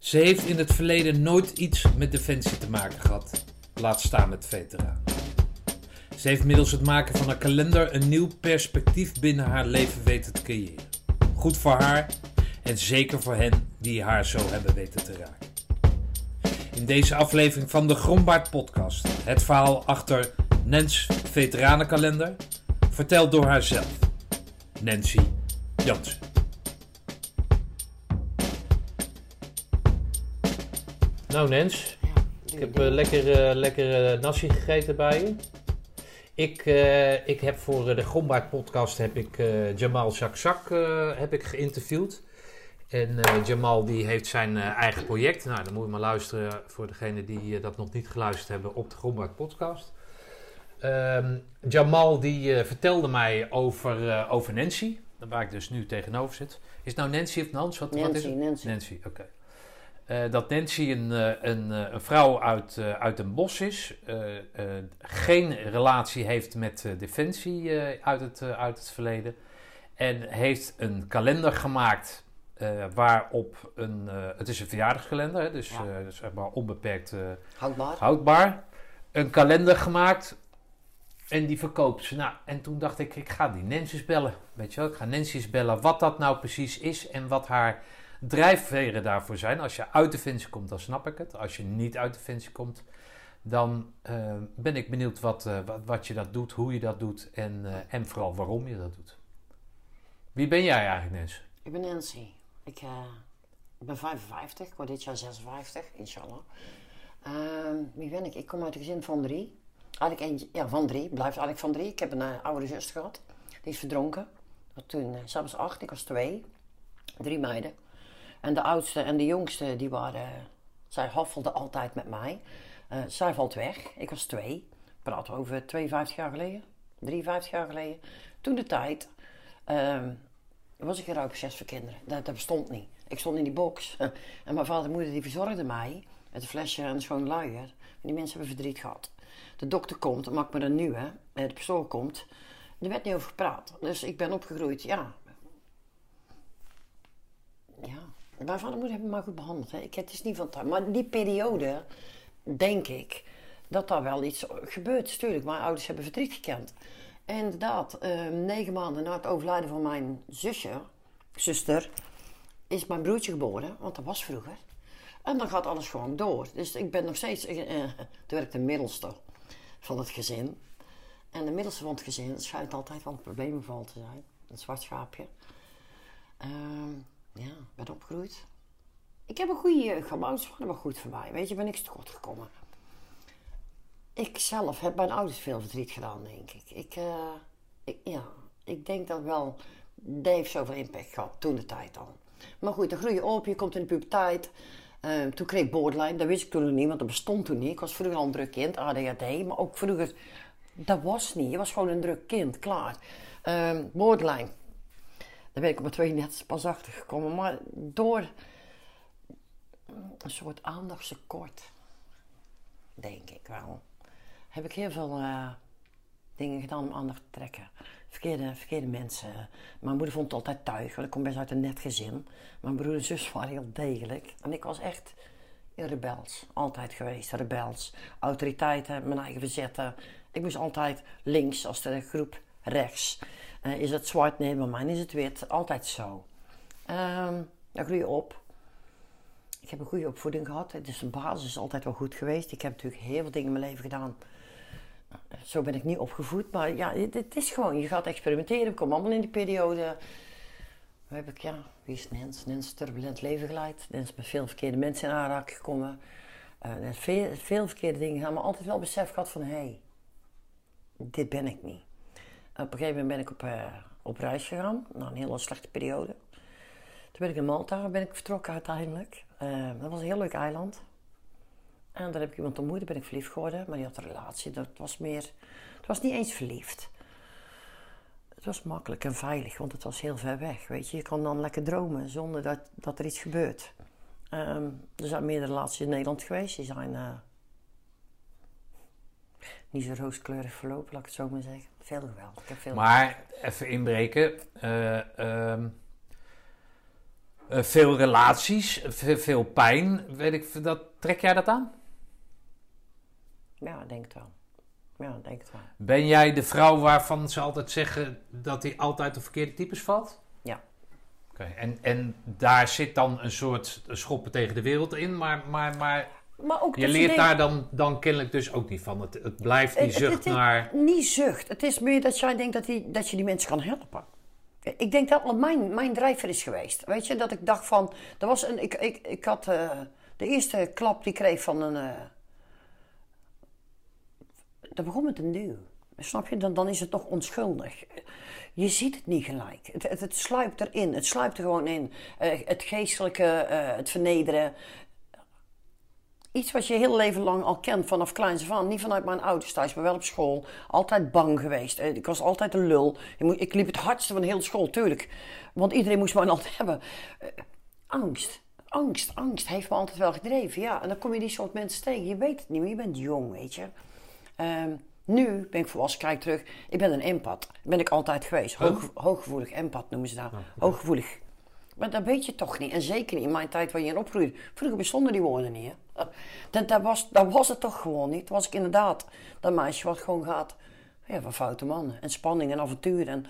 Ze heeft in het verleden nooit iets met defensie te maken gehad, laat staan met veteranen. Ze heeft middels het maken van een kalender een nieuw perspectief binnen haar leven weten te creëren. Goed voor haar en zeker voor hen die haar zo hebben weten te raken. In deze aflevering van de Grombaard podcast het verhaal achter Nens Veteranenkalender, verteld door haarzelf, Nancy Jansen. Nou Nens, ik heb uh, lekker, uh, lekker uh, nasi gegeten bij je. Ik, ik heb voor de Grombaard podcast heb ik, Jamal Zakzak heb ik geïnterviewd. En Jamal die heeft zijn eigen project. Nou, dan moet je maar luisteren voor degenen die dat nog niet geluisterd hebben op de Grombaard podcast. Ehm, Jamal die vertelde mij over, over Nancy, waar ik dus nu tegenover zit. Is het nou Nancy of Nans? Wat, Nancy, wat is het? Nancy. Nancy, oké. Uh, dat Nancy een, een, een vrouw uit, uh, uit een bos is, uh, geen relatie heeft met defensie uit, het, uit het verleden en heeft een kalender gemaakt waarop een, het is een verjaardagskalender, hè, dus ja. zeg maar onbeperkt houdbaar. houdbaar, een kalender gemaakt en die verkoopt ze. Nou, en toen dacht ik, ik ga die Nancy's bellen, weet je wel, ik ga Nancy's bellen wat dat nou precies is en wat haar drijfveren daarvoor zijn. Als je uit de Defensie komt, dan snap ik het. Als je niet uit de Defensie komt, dan uh, ben ik benieuwd wat, uh, wat, wat, je dat doet, hoe je dat doet en, uh, en vooral waarom je dat doet. Wie ben jij eigenlijk, Nens? Ik ben Nancy. Ik, ben 55, ik word dit jaar 56, inshallah. Ehm, wie ben ik? Ik kom uit een gezin van drie. Eigenlijk ja, van drie. Blijft eigenlijk van drie. Ik heb een oude zus gehad. Die is verdronken. Toen, zij was acht, ik was twee. Drie meiden. En de oudste en de jongste, die waren, zij haffelden altijd met mij. Uh, zij valt weg. Ik was twee. Praten we over 52 jaar geleden, 53 jaar geleden. Toen de tijd uh, was ik een rouwproces voor kinderen. Dat, bestond niet. Ik stond in die box. en mijn vader en moeder die verzorgden mij met een flesje en een schoon luier. En die mensen hebben verdriet gehad. De dokter komt en maakt me een nieuwe. De persoon komt. Er werd niet over gepraat. Dus ik ben opgegroeid, ja. Ja, mijn vader en moeder me goed behandeld. Hè. Ik, het is niet van thuis. Maar die periode, denk ik, dat daar wel iets gebeurt. Tuurlijk, mijn ouders hebben verdriet gekend. En inderdaad, uh, negen maanden na het overlijden van mijn zusje, zuster, is mijn broertje geboren. Want dat was vroeger. En dan gaat alles gewoon door. Dus ik ben nog steeds... Uh, toen werd de middelste van het gezin. En de middelste van het gezin schijnt altijd wel een probleemgeval te zijn. Een zwart schaapje. Uh, ja, ben opgegroeid. Ik heb een goede ouders waren wel goed voor mij. Weet je, ben ik tekort gekomen. Ik zelf heb mijn ouders veel verdriet gedaan, denk ik. Ik, uh, ik ja, ik denk dat wel... Dat heeft zoveel impact gehad, toen de tijd al. Maar goed, dan groei op, je komt in de puberteit. Uh, toen kreeg ik borderline, dat wist ik toen nog niet, want dat bestond toen niet. Ik was vroeger al een druk kind, ADHD, maar ook vroeger... Dat was niet, je was gewoon een druk kind, klaar. Uh, borderline, daar ben ik op mijn tweede net pas achter gekomen. Maar door een soort aandachtstekort, denk ik wel, heb ik heel veel uh, dingen gedaan om aandacht te trekken. Verkeerde, verkeerde mensen. Mijn moeder vond het altijd tuig, want ik kom best uit een net gezin. Mijn broer en zus waren heel degelijk. En ik was echt rebels. Altijd geweest, rebels. Autoriteiten, mijn eigen verzetten. Ik moest altijd links als de groep rechts. Uh, is het zwart? Nee, bij mij is het wit. Altijd zo. Dan groei je op. Ik heb een goede opvoeding gehad. Dus de basis is altijd wel goed geweest. Ik heb natuurlijk heel veel dingen in mijn leven gedaan. Zo ben ik niet opgevoed. Maar ja, het, het is gewoon, je gaat experimenteren. We komen allemaal in die periode. Hoe heb ik, ja, wie is Nens? Nens turbulent leven geleid. Nens met veel verkeerde mensen in aanraking gekomen. Uh, veel, veel verkeerde dingen gedaan. Maar altijd wel besef gehad van, hé, hey, dit ben ik niet. Op een gegeven moment ben ik op, uh, op reis gegaan, na een hele slechte periode. Toen ben ik in Malta ben ik vertrokken uiteindelijk. Uh, dat was een heel leuk eiland. En daar heb ik iemand ontmoet, daar ben ik verliefd geworden. Maar die had een relatie, dat was meer... Het was niet eens verliefd. Het was makkelijk en veilig, want het was heel ver weg, weet je. Je kan dan lekker dromen zonder dat, dat er iets gebeurt. Um, er zijn meerdere relaties in Nederland geweest. Die zijn uh, niet zo rooskleurig verlopen, laat ik het zo maar zeggen. Veel geweld. Ik heb veel maar even inbreken. Uh, um, eh, veel relaties, ve- veel pijn. Weet ik, dat, trek jij dat aan? Ja, ik denk het wel. Ja, ik denk het wel. Ben jij de vrouw waarvan ze altijd zeggen dat hij altijd de verkeerde types valt? Ja. Oké, en, en daar zit dan een soort schoppen tegen de wereld in, maar, maar, maar Maar ook je dat leert daar dan, dan kennelijk dus ook niet van. Het, het blijft die Het- zucht het naar... Niet zucht. Het is meer dat jij denkt dat, die, dat je die mensen kan helpen. Ik denk dat wat mijn, mijn drijver is geweest. Weet je, dat ik dacht van... Er was een, ik, ik, ik had eh, de eerste klap die ik kreeg van een... eh, dat begon met een duw. Snap je? Dan, dan is het nog onschuldig. Je ziet het niet gelijk. Het, het, het sluipt erin. Het sluipt er gewoon in. Eh, het geestelijke, het vernederen. Iets wat je heel leven lang al kent vanaf kleins af aan. Niet vanuit mijn ouders thuis, maar wel op school. Altijd bang geweest. Eh, Ik was altijd een lul. Ik liep het hardste van heel school, tuurlijk. Want iedereen moest me altijd hebben. Eh, Angst. Angst, angst heeft me altijd wel gedreven. Ja, en dan kom je die soort mensen tegen. Je weet het niet meer, je bent jong, weet je. Ehm, nu ben ik volwassen, kijk terug. Ik ben een empath. Ben ik altijd geweest. Hoog, hooggevoelig, empath noemen ze dat. Hooggevoelig. Maar dat weet je toch niet. En zeker niet in mijn tijd waar je in opgroeide. Vroeger bestonden die woorden niet. Hè? Dat, dat, was, dat was het toch gewoon niet. Toen was ik inderdaad dat meisje wat gewoon gaat ja, van foute mannen. En spanning en avontuur. En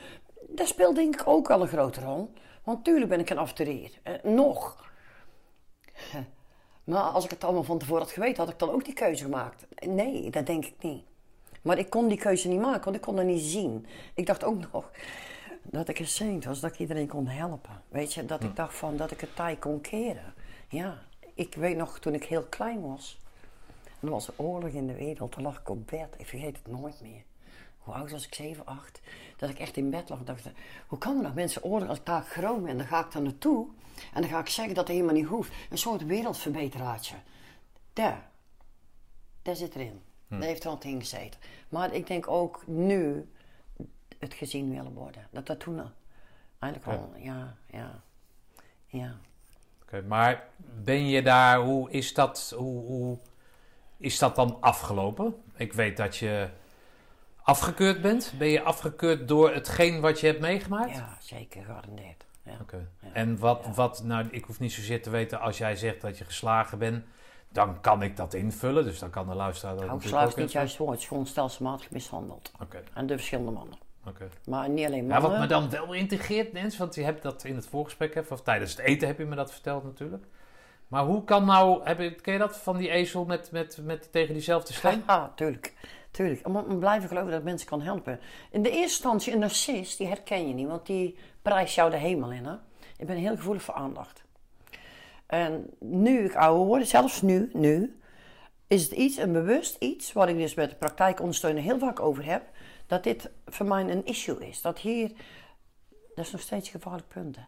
dat speelt denk ik ook wel een grote rol. Want tuurlijk ben ik een avonturier. Eh, nog. Maar als ik het allemaal van tevoren had geweten, had ik dan ook die keuze gemaakt? Nee, dat denk ik niet. Maar ik kon die keuze niet maken, want ik kon dat niet zien. Ik dacht ook nog dat ik een saint was, dat ik iedereen kon helpen. Weet je, dat ik dacht van dat ik het taai kon keren. Ja, ik weet nog toen ik heel klein was. Er was een oorlog in de wereld, toen lag ik op bed. Ik vergeet het nooit meer. Hoe oud was ik? 7, 8. Dat ik echt in bed lag. en dacht, hoe kan er nog mensen oorlog als ik daar groot ben? Dan ga ik daar naartoe. En dan ga ik zeggen dat het helemaal niet hoeft. Een soort wereldverbeteraartje. Daar. Daar zit erin. Daar heeft er altijd in gezeten. Maar ik denk ook nu het gezien willen worden. Dat dat toen al- eigenlijk al, ja, ja, ja. Oké, maar ben je daar, hoe is dat, hoe, hoe is dat dan afgelopen? Ik weet dat je afgekeurd bent. Ben je afgekeurd door hetgeen wat je hebt meegemaakt? Ja, zeker, gegarandeerd. Ja. Oké. En wat, wat, nou, ik hoef niet zozeer te weten als jij zegt dat je geslagen bent, dan kan ik dat invullen. Dus dan kan de luisteraar dat Nou, natuurlijk ook is niet juist woord. Het is gewoon stelselmatig mishandeld. Oké, En de verschillende mannen. Oké. Maar niet alleen Ja, mannen. wat me dan wel integreert, Nens, want je hebt dat in het voorgesprek, even, of tijdens het eten heb je me dat verteld natuurlijk. Maar hoe kan nou, heb je, ken je dat van die ezel met, met, met tegen diezelfde steen? Ja, tuurlijk. Tuurlijk. Om om blijven geloven dat mensen kan helpen. In de eerste instantie, een narcist, die herken je niet, want die prijst jou de hemel in. Hè? Ik ben heel gevoelig voor aandacht. En nu ik ouder word, zelfs nu, nu, is het iets, een bewust iets, waar ik dus met de praktijkondersteuner heel vaak over heb, dat dit voor mij een issue is. Dat hier, dat is nog steeds gevaarlijk punt. hè.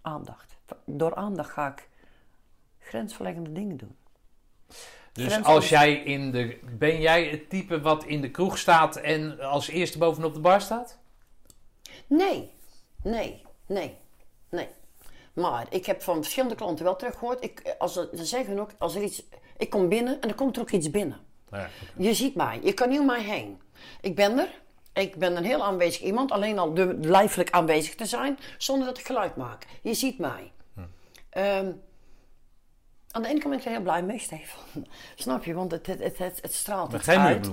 Aandacht. Door aandacht ga ik grensverleggende dingen doen. Dus als jij in de, ben jij het type wat in de kroeg staat en als eerste bovenop de bar staat? Nee, nee, nee, nee. Maar ik heb van verschillende klanten wel teruggehoord. Ik, als ze, ze zeggen ook, als er iets, ik kom binnen en er komt er ook iets binnen. Ja, Je ziet mij, je kan niet om mij heen. Ik ben er, ik ben een heel aanwezig iemand, alleen al de, lijfelijk aanwezig te zijn, zonder dat ik geluid maak. Je ziet mij. Ehm, aan de ene kant ben ik er heel blij mee, Stefan. Snap je? Want het, het, het, het, het straalt iets geen uit.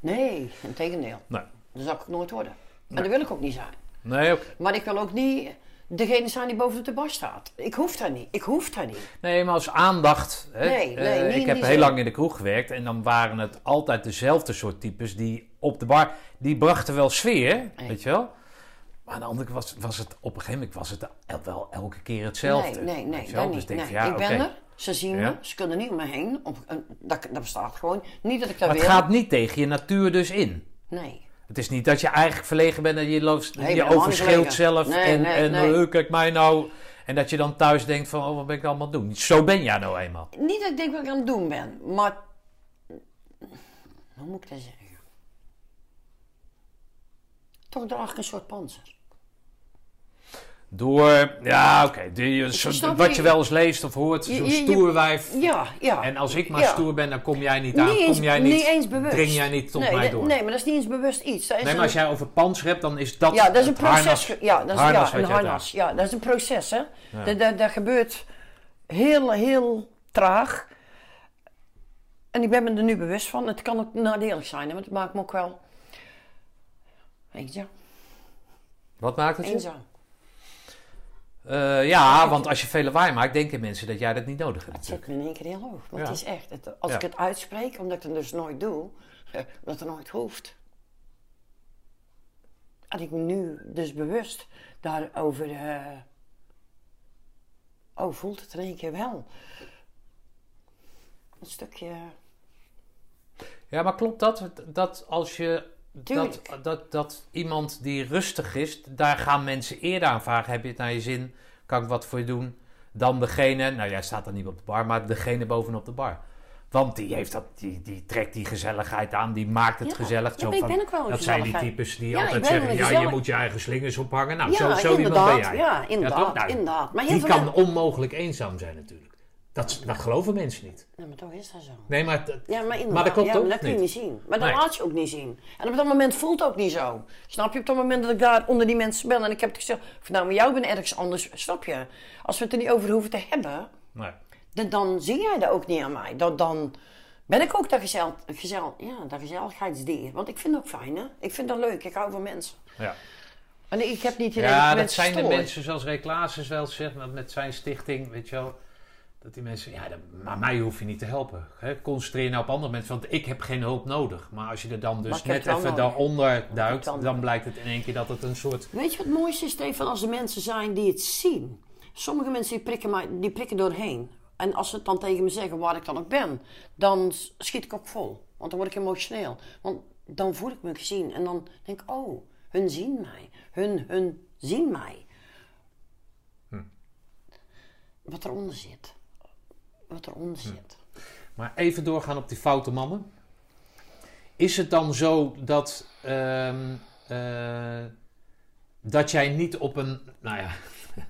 Nee, in tegendeel. Nee. Dat zou ik nooit worden. En dat wil ik ook niet zijn. Nee, oké. Maar ik wil ook niet degene zijn die boven de bar staat. Ik hoef daar niet. Ik hoef daar niet. Nee, maar als aandacht. Hè, Nee, nee, eh, niet ik heb heel zin. lang in de kroeg gewerkt en dan waren het altijd dezelfde soort types die op de bar. Die brachten wel sfeer, weet je wel. Maar aan de andere kant was, was het op een gegeven moment was het el- wel elke keer hetzelfde. Nee, nee, nee. Dat Dus niet. denk nee. je, ja, ik ben er. Ze zien Ja. me. Ze kunnen niet om me heen. Op, een- dat, dat bestaat gewoon. Niet dat ik Maar het wil. gaat niet tegen je natuur dus in. Nee. Het is niet dat je eigenlijk verlegen bent en je, loopt, Nee, je overschreeuwt zelf. Nee, en nee, en nee. kijk mij nou. En dat je dan thuis denkt van, oh, wat ben ik allemaal aan het doen? Zo ben jij nou eenmaal. Niet dat ik denk wat ik aan het doen ben. Maar... Hoe moet ik dat zeggen? Toch draag ik een soort panzer. Door, ja, oké. Snap Wat je? wel eens leest of hoort, zo'n stoerwijf. Ja, ja. En als ik maar Ja. stoer ben, dan kom jij niet aan. niet, eens, kom jij niet, niet eens bewust. dring jij niet tot nee, mij door. Nee, maar dat is niet eens bewust iets. Nee, een- maar als jij over panzer hebt, dan is dat ja, dat is een proces. harnas. ja, dat is harnas ja, een harnas. Ja, dat is een proces, hè. Ja. Dat, dat, dat gebeurt heel, heel traag. En ik ben me er nu bewust van. Het kan ook nadelig zijn, hè, want het maakt me ook wel eenzaam. Wat maakt het je? eenzaam. Eh, ja, want als je veel lawaai maakt, denken mensen dat jij dat niet nodig hebt. Het zit me in één keer heel hoog. Ja. het is echt, het- als Ja. ik het uitspreek, omdat ik het dus nooit doe, eh, dat het nooit hoeft. En ik ben nu dus bewust daarover. eh oh, voelt het in één keer wel. Een stukje. Ja, maar klopt dat? Dat als je. Dat, dat, dat iemand die rustig is, daar gaan mensen eerder aan vragen: heb je het naar je zin? Kan ik wat voor je doen? Dan degene, nou jij staat dan niet op de bar, maar degene bovenop de bar. Want die, heeft dat, die, die trekt die gezelligheid aan, die maakt het Ja, gezellig. ja, ik ben ook wel dat zijn die types die Ja, altijd zeggen: ja, je moet je eigen slingers ophangen. Nou, zo, zo iemand ben jij. Ja, inderdaad. Nou, inderdaad. Maar Die kan onmogelijk eenzaam zijn natuurlijk. Dat, dat geloven mensen niet. Nee, maar toch is dat zo. Nee, maar dat- Ja, maar. Maar dat klopt ja, ook maar dat kun je niet. niet zien. Maar dat Nee. laat je ook niet zien. En op dat moment voelt het ook niet zo. Snap je? Op dat moment dat ik daar onder die mensen ben en ik heb het gezegd, of nou met jou ben ergens anders, snap je? Als we het er niet over hoeven te hebben, nee. dan, dan zie jij dat ook niet aan mij. Dan, dan ben ik ook dat, gezel, gezel, ja, dat gezelligheidsdier. Want ik vind het ook fijn, hè? Ik vind dat leuk. Ik hou van mensen. Ja. En ik heb niet dat Ja, dat zijn de mensen zoals Ray wel zegt, met zijn stichting, weet je wel. Dat die mensen, ja, dat- maar mij hoef je niet te helpen. Hè? Concentreer je nou op andere mensen, want ik heb geen hulp nodig. Maar als je er dan Maar dus net even daaronder duikt, dan blijkt het in één keer dat het een soort... Weet je wat het mooiste is, Stefan? Als er mensen zijn die het zien. Sommige mensen die prikken, mij, die prikken doorheen. En als ze het dan tegen me zeggen waar ik dan ook ben, dan schiet ik ook vol. Want dan word ik emotioneel. Want dan voel ik me gezien. En dan denk ik, oh, hun zien mij. Hun, hun zien mij. Wat eronder zit. Wat eronder zit. Maar even doorgaan op die foute mannen. Is het dan zo dat, ehm, eh, dat jij niet op een, nou ja,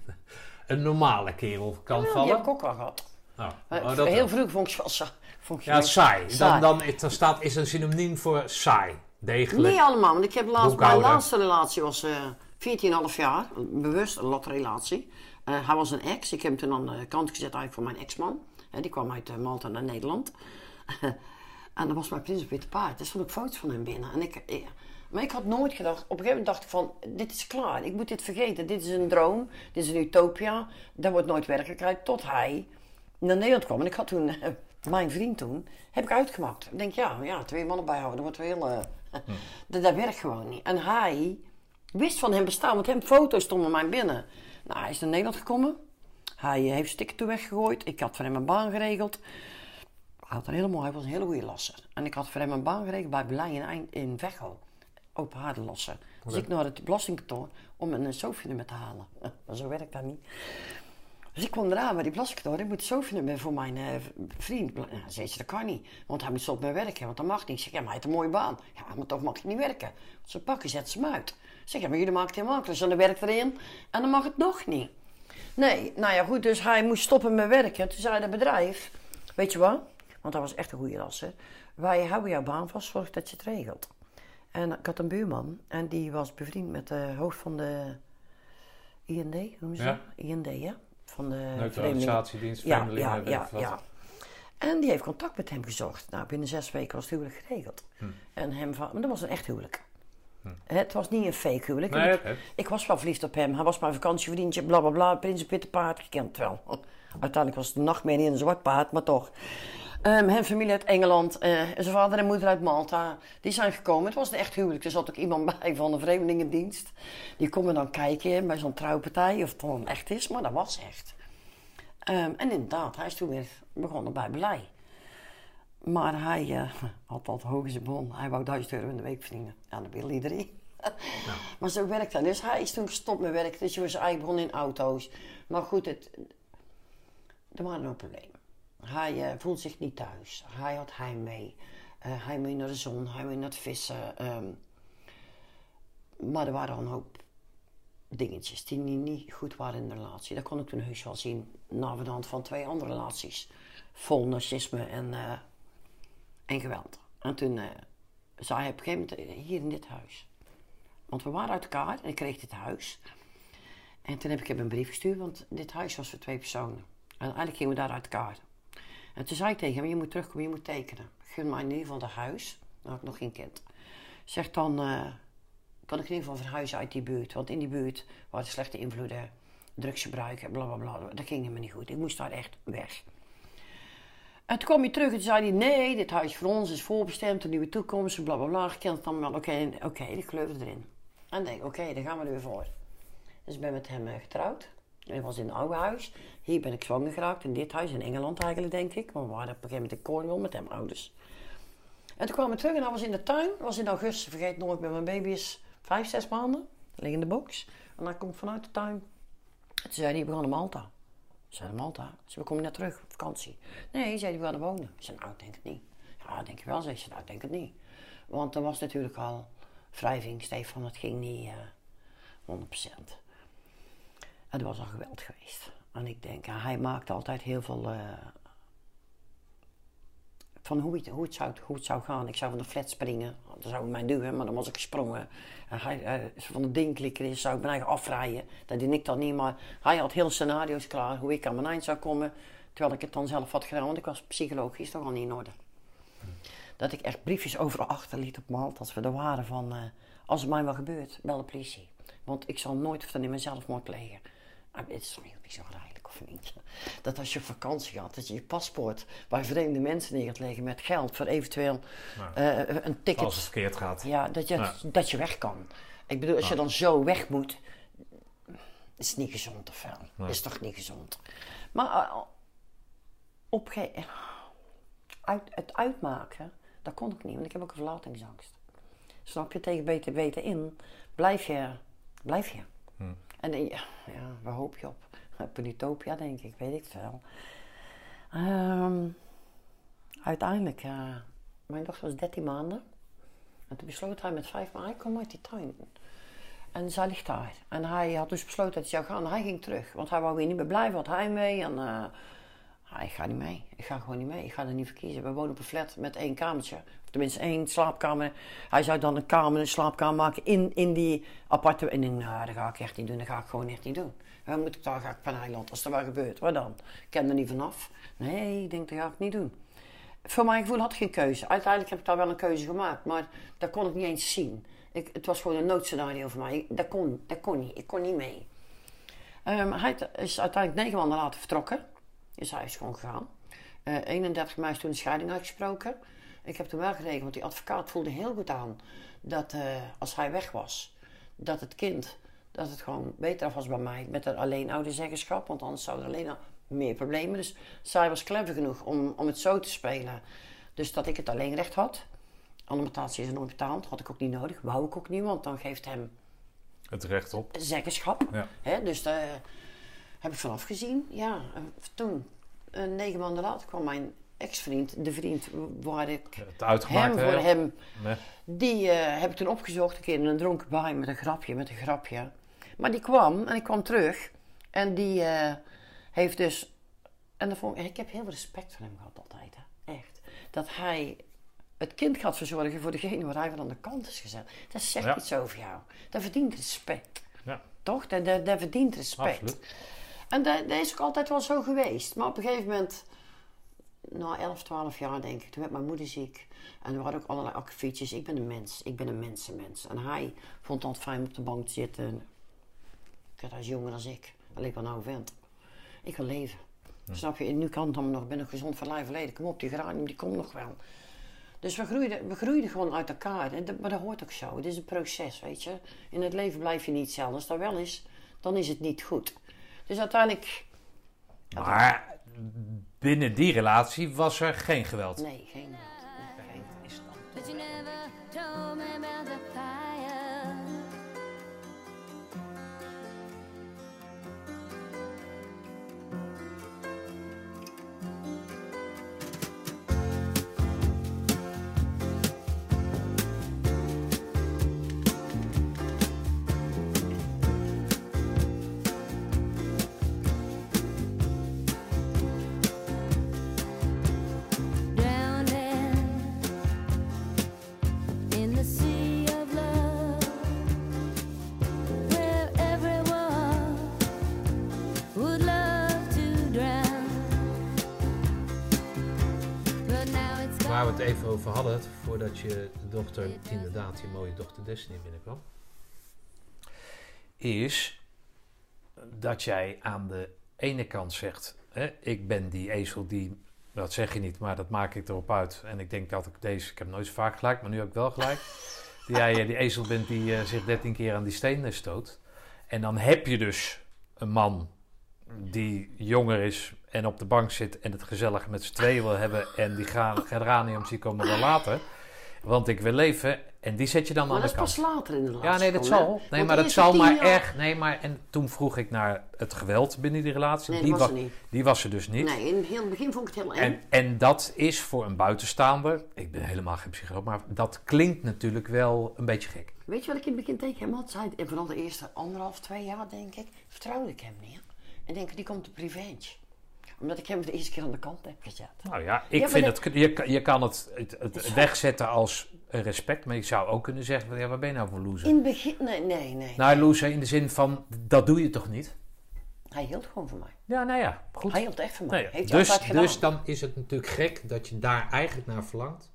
een normale kerel kan die vallen? heb ik ook al gehad. Oh, oh, dat heel vroeg vond ik wel sa- vond ik Ja, saai. Dan, Saai. dan, dan staat, is een synoniem voor saai. Degelijk. Nee, allemaal. Want ik heb laatst, mijn laatste relatie was eh 14,5 jaar. Bewust een lotrelatie. Eh hij was een ex. Ik heb hem toen aan de kant gezet eigenlijk voor mijn ex-man. Die kwam uit eh, Malta naar Nederland. en dat was mijn prins op witte paard. Er stonden ook foto's van hem binnen. En ik, eh, maar ik had nooit gedacht... Op een gegeven moment dacht ik van... Dit is klaar. Ik moet dit vergeten. Dit is een droom. Dit is een utopia. Dat wordt nooit werkelijkheid. Tot hij naar Nederland kwam. En ik had toen... eh, mijn vriend toen... Heb ik uitgemaakt. Ik denk, ja, ja twee mannen bijhouden. Dat wordt heel... dat, dat werkt gewoon niet. En hij wist van hem bestaan, want hem foto's stonden mij binnen. Nou, hij is naar Nederland gekomen. Hij heeft toen weggegooid. Ik had voor hem een baan geregeld. Hij had een hele mooie, hij was een hele goede lasser. En ik had voor hem een baan geregeld bij Berlijn in, in Veghel. Open haardenlasser. Dus ik naar het belastingkantoor om een SOFI-nummer te halen. Maar zo werkt dat niet. Dus ik kwam eraan bij die belastingkantoor. Ik moet SOFI-nummer voor mijn eh, vriend. Nou, zei ze, dat kan niet. Want hij moet stoppen met werken. Want dat mag niet. Ik zeg, ja, maar hij heeft een mooie baan. Ja, maar toch mag je niet werken. Ze pakken, zetten ze hem uit. Ik zeg, ja, maar jullie maken het helemaal klaar. Dus dan werkt erin. En dan mag het nog niet. Nee, nou ja, goed. Dus hij moest stoppen met werken. Toen zei dat bedrijf, weet je wat? Want dat was echt een goede lasser. Wij houden jouw baan vast, zorg dat je het regelt. En ik had een buurman. En die was bevriend met de hoofd van de IND, hoe noemen ze Ja. dat? IND, ja? Van de. Neutralisatiedienst, Ja, ja, ja, ja. En die heeft contact met hem gezocht. Nou, binnen zes weken was het huwelijk geregeld. Hm. En hem van, maar dat was een echt huwelijk. Het was niet een fake huwelijk. Nee, ik, was wel verliefd op hem. Hij was mijn vakantievriendje, bla bla bla. Prins witte paard, het wel. Uiteindelijk was het een nachtmerrie in een zwart paard, maar toch. Ehm hem familie uit Engeland, eh, zijn vader en moeder uit Malta, die zijn gekomen. Het was een echt huwelijk. Er zat ook iemand bij van de Vreemdelingendienst. Die komen dan kijken bij zo'n trouwpartij of het dan echt is, maar dat was echt. Ehm, en inderdaad, hij is toen weer begonnen bij Belei. Maar hij eh, had al te hoog in zijn bon. Hij wou 1000 euro in de week verdienen. Ja, dat wil iedereen. Maar zo werkt dat. Dus hij is toen gestopt met werken. Dus hij was eigenlijk begonnen in auto's. Maar goed, het, er waren ook problemen. Hij eh, voelde zich niet thuis. Hij had heimwee. Eh heimwee naar de zon, heimwee naar het vissen. ehm. maar er waren al een hoop dingetjes die niet, niet goed waren in de relatie. Dat kon ik toen heus wel zien na de hand van twee andere relaties. Vol narcisme en, en geweld. En toen eh, zei hij op een gegeven moment, eh, hier in dit huis. Want we waren uit elkaar en ik kreeg dit huis. En toen heb ik hem een brief gestuurd, want dit huis was voor twee personen. En eigenlijk gingen we daar uit elkaar. En toen zei ik tegen hem, je moet terugkomen, je moet tekenen. Gun mij in ieder geval het huis. Dan had ik nog geen kind. Zeg dan, eh, kan ik in ieder geval verhuizen uit die buurt. Want in die buurt waren slechte invloeden, drugsgebruik, bla bla bla. Dat ging helemaal niet goed. Ik moest daar echt weg. En toen kwam hij terug en zei hij: Nee, dit huis voor ons is voorbestemd, een nieuwe toekomst, bla bla bla. Je kent het allemaal. Oké, oké, ik kleurde erin. En ik denk: Oké, dan gaan we weer voor. Dus ik ben met hem eh, getrouwd. Hij was in een oude huis. Hier ben ik zwanger geraakt, in dit huis, in Engeland eigenlijk, denk ik. Want we waren op een gegeven moment in Cornwall met hem ouders. En toen kwamen we terug en hij was in de tuin. was in augustus, vergeet nooit meer, mijn baby is vijf, zes maanden. Lig in de box. En hij komt vanuit de tuin. En toen zei hij, we Malta. Zei, Malta? Ze we komen net terug op vakantie. Nee, zei hij, we gaan wonen. Ik zei, nou, ik denk het niet. Ja, denk je wel, zei ze. Nou, denk het niet. Want er was natuurlijk al wrijving, Stefan, het ging niet uh, 100%. En was al geweld geweest. En ik denk, hij maakte altijd heel veel... Uh, van hoe het, hoe, het zou, hoe het zou gaan. Ik zou van de flat springen. Dat zou ik mij duwen, maar dan was ik gesprongen. En hij, van de dingklikker is, zou ik eigen afrijden. Dat deed ik dan niet, maar hij had heel scenario's klaar. Hoe ik aan mijn eind zou komen. Terwijl ik het dan zelf had gedaan, want ik was psychologisch toch al niet in orde. Dat ik echt briefjes overal achterliet op Malta als we er waren van... Uh, als het mij wel gebeurt, bel de politie. Want ik zal nooit of dan in mezelf moord plegen. Maar dit is toch niet zo raar of niet. Dat als je vakantie gaat, dat je je paspoort bij vreemde mensen neer gaat leggen met geld voor eventueel uh, een ticket. Als het verkeerd gaat. Ja, dat je, dat je weg kan. Ik bedoel, als je dan zo weg moet, is het niet gezond of wel. Nee. Is toch niet gezond. Maar uh, op uit, het uitmaken, dat kon ik niet, want ik heb ook een verlatingsangst. Snap je, tegen beter weten in, blijf je, blijf je. Hm. En ja, waar hoop je op? Utopia, denk ik, weet ik veel. Um, uiteindelijk, uh, mijn dochter was 13 maanden. En toen besloot hij met vijf maanden, kom uit die tuin. En zij ligt daar. En hij had dus besloten dat hij zou gaan. Hij ging terug. Want hij wou weer niet meer blijven. Had hij mee. En uh, ik ga niet mee. Ik ga gewoon niet mee. Ik ga er niet voor kiezen. We wonen op een flat met één kamertje. Of tenminste één slaapkamer. Hij zou dan een kamer, een slaapkamer maken in, in die aparte... En ik denk, nou, dat ga ik echt niet doen. Dat ga ik gewoon echt niet doen. Dan moet ik daar, ga ik van eiland. Als er wat gebeurt, wat dan? Ik ken er niet vanaf. Nee, ik denk, dat ga ik niet doen. Voor mijn gevoel had ik geen keuze. Uiteindelijk heb ik daar wel een keuze gemaakt. Maar dat kon ik niet eens zien. Ik, het was gewoon een noodscenario voor mij. Dat kon, dat kon niet. Ik kon niet mee. Um, hij is uiteindelijk negen maanden later vertrokken. Is hij is gewoon gegaan. Uh, 31 mei is toen een scheiding uitgesproken. Ik heb toen wel geregeld, want die advocaat voelde heel goed aan dat uh, als hij weg was, dat het kind dat het gewoon beter af was bij mij met een alleen zeggenschap, Want anders zouden er alleen al meer problemen. Dus zij was clever genoeg om, om het zo te spelen. Dus dat ik het alleen recht had. Alimentatie is nooit betaald. Had ik ook niet nodig. Wou ik ook niet, want dan geeft hem... Het recht op. Zeggenschap. Ja. dus daar heb ik vanaf gezien. Ja, toen, uh, negen maanden later, kwam mijn ex-vriend, de vriend waar ik het uitgemaakt hem voor hem, die uh, heb ik toen opgezocht. Een keer in een dronken baai met een grapje, met een grapje. Maar die kwam en ik kwam terug. En die uh, heeft dus. En vond, ik heb heel veel respect voor hem gehad altijd. Hè? Echt. Dat hij het kind gaat verzorgen voor degene waar hij van aan de kant is gezet. Dat zegt ja. iets over jou. Dat verdient respect. Ja. Toch? Dat, dat, dat verdient respect. Absoluut. En dat, dat, is ook altijd wel zo geweest. Maar op een gegeven moment, na 11, 12 jaar denk ik, toen werd mijn moeder ziek. En er waren ook allerlei akkefietjes. Ik ben een mens. Ik ben een mensenmens. En hij vond het fijn op de bank te zitten. Hij is jonger dan ik. Alleen wel nou vent. Ik wil leven. Snap je? Nu kan het dan nog. Ik ben nog gezond van lijf verleden. Kom op, die geranium die komt nog wel. Dus we groeiden, we groeiden gewoon uit elkaar. En dat, maar dat hoort ook zo. Het is een proces, weet je. In het leven blijf je niet hetzelfde. Als dat wel is, dan is het niet goed. Dus uiteindelijk... Maar binnen die relatie was er geen geweld? Nee, geen geweld. Nee, geen. Het even over hadden, voordat je dochter, inderdaad, je mooie dochter Destiny binnenkwam, is dat jij aan de ene kant zegt, hè, ik ben die ezel die, dat zeg je niet, maar dat maak ik erop uit. En ik denk dat ik deze, ik heb nooit zo vaak gelijk, maar nu heb ik wel gelijk. die jij eh, die ezel bent die eh, zich dertien keer aan die steen stoot. En dan heb je dus een man die jonger is en op de bank zit en het gezellig met z'n tweeën wil hebben en die geraniums die komen wel later. Want ik wil leven en die zet je dan Maar aan dat de is kant. pas later in de Ja, relatie. nee, dat zal. Nee, Want maar dat zal maar jaar- erg. Nee, maar en toen vroeg ik naar het geweld binnen die relatie. Nee, die, dat was wa- er niet. die was er dus niet. Nee, in het heel begin vond ik het heel eng. En, en dat is voor een buitenstaander, ik ben helemaal geen psycholoog, maar dat klinkt natuurlijk wel een beetje gek. Weet je wat ik in het begin tegen hem had? Zei, en vooral de eerste anderhalf, twee jaar, denk ik, vertrouwde ik hem niet. En denk ik, die komt op revenge. Omdat ik hem de eerste keer aan de kant heb gezet. Nou ja, ik Ja, vind het, je, kan- je kan het, het, wegzetten als respect, maar je zou ook kunnen zeggen, ja, waar ben je nou voor loser? In het begin, nee, nee, nee. Nou, loser in de zin van, dat doe je toch niet? Hij hield gewoon van mij. Ja, nou ja, goed. Hij hield echt van mij. Nee, Heeft hij dus, dus dan is het natuurlijk gek dat je daar eigenlijk naar verlangt.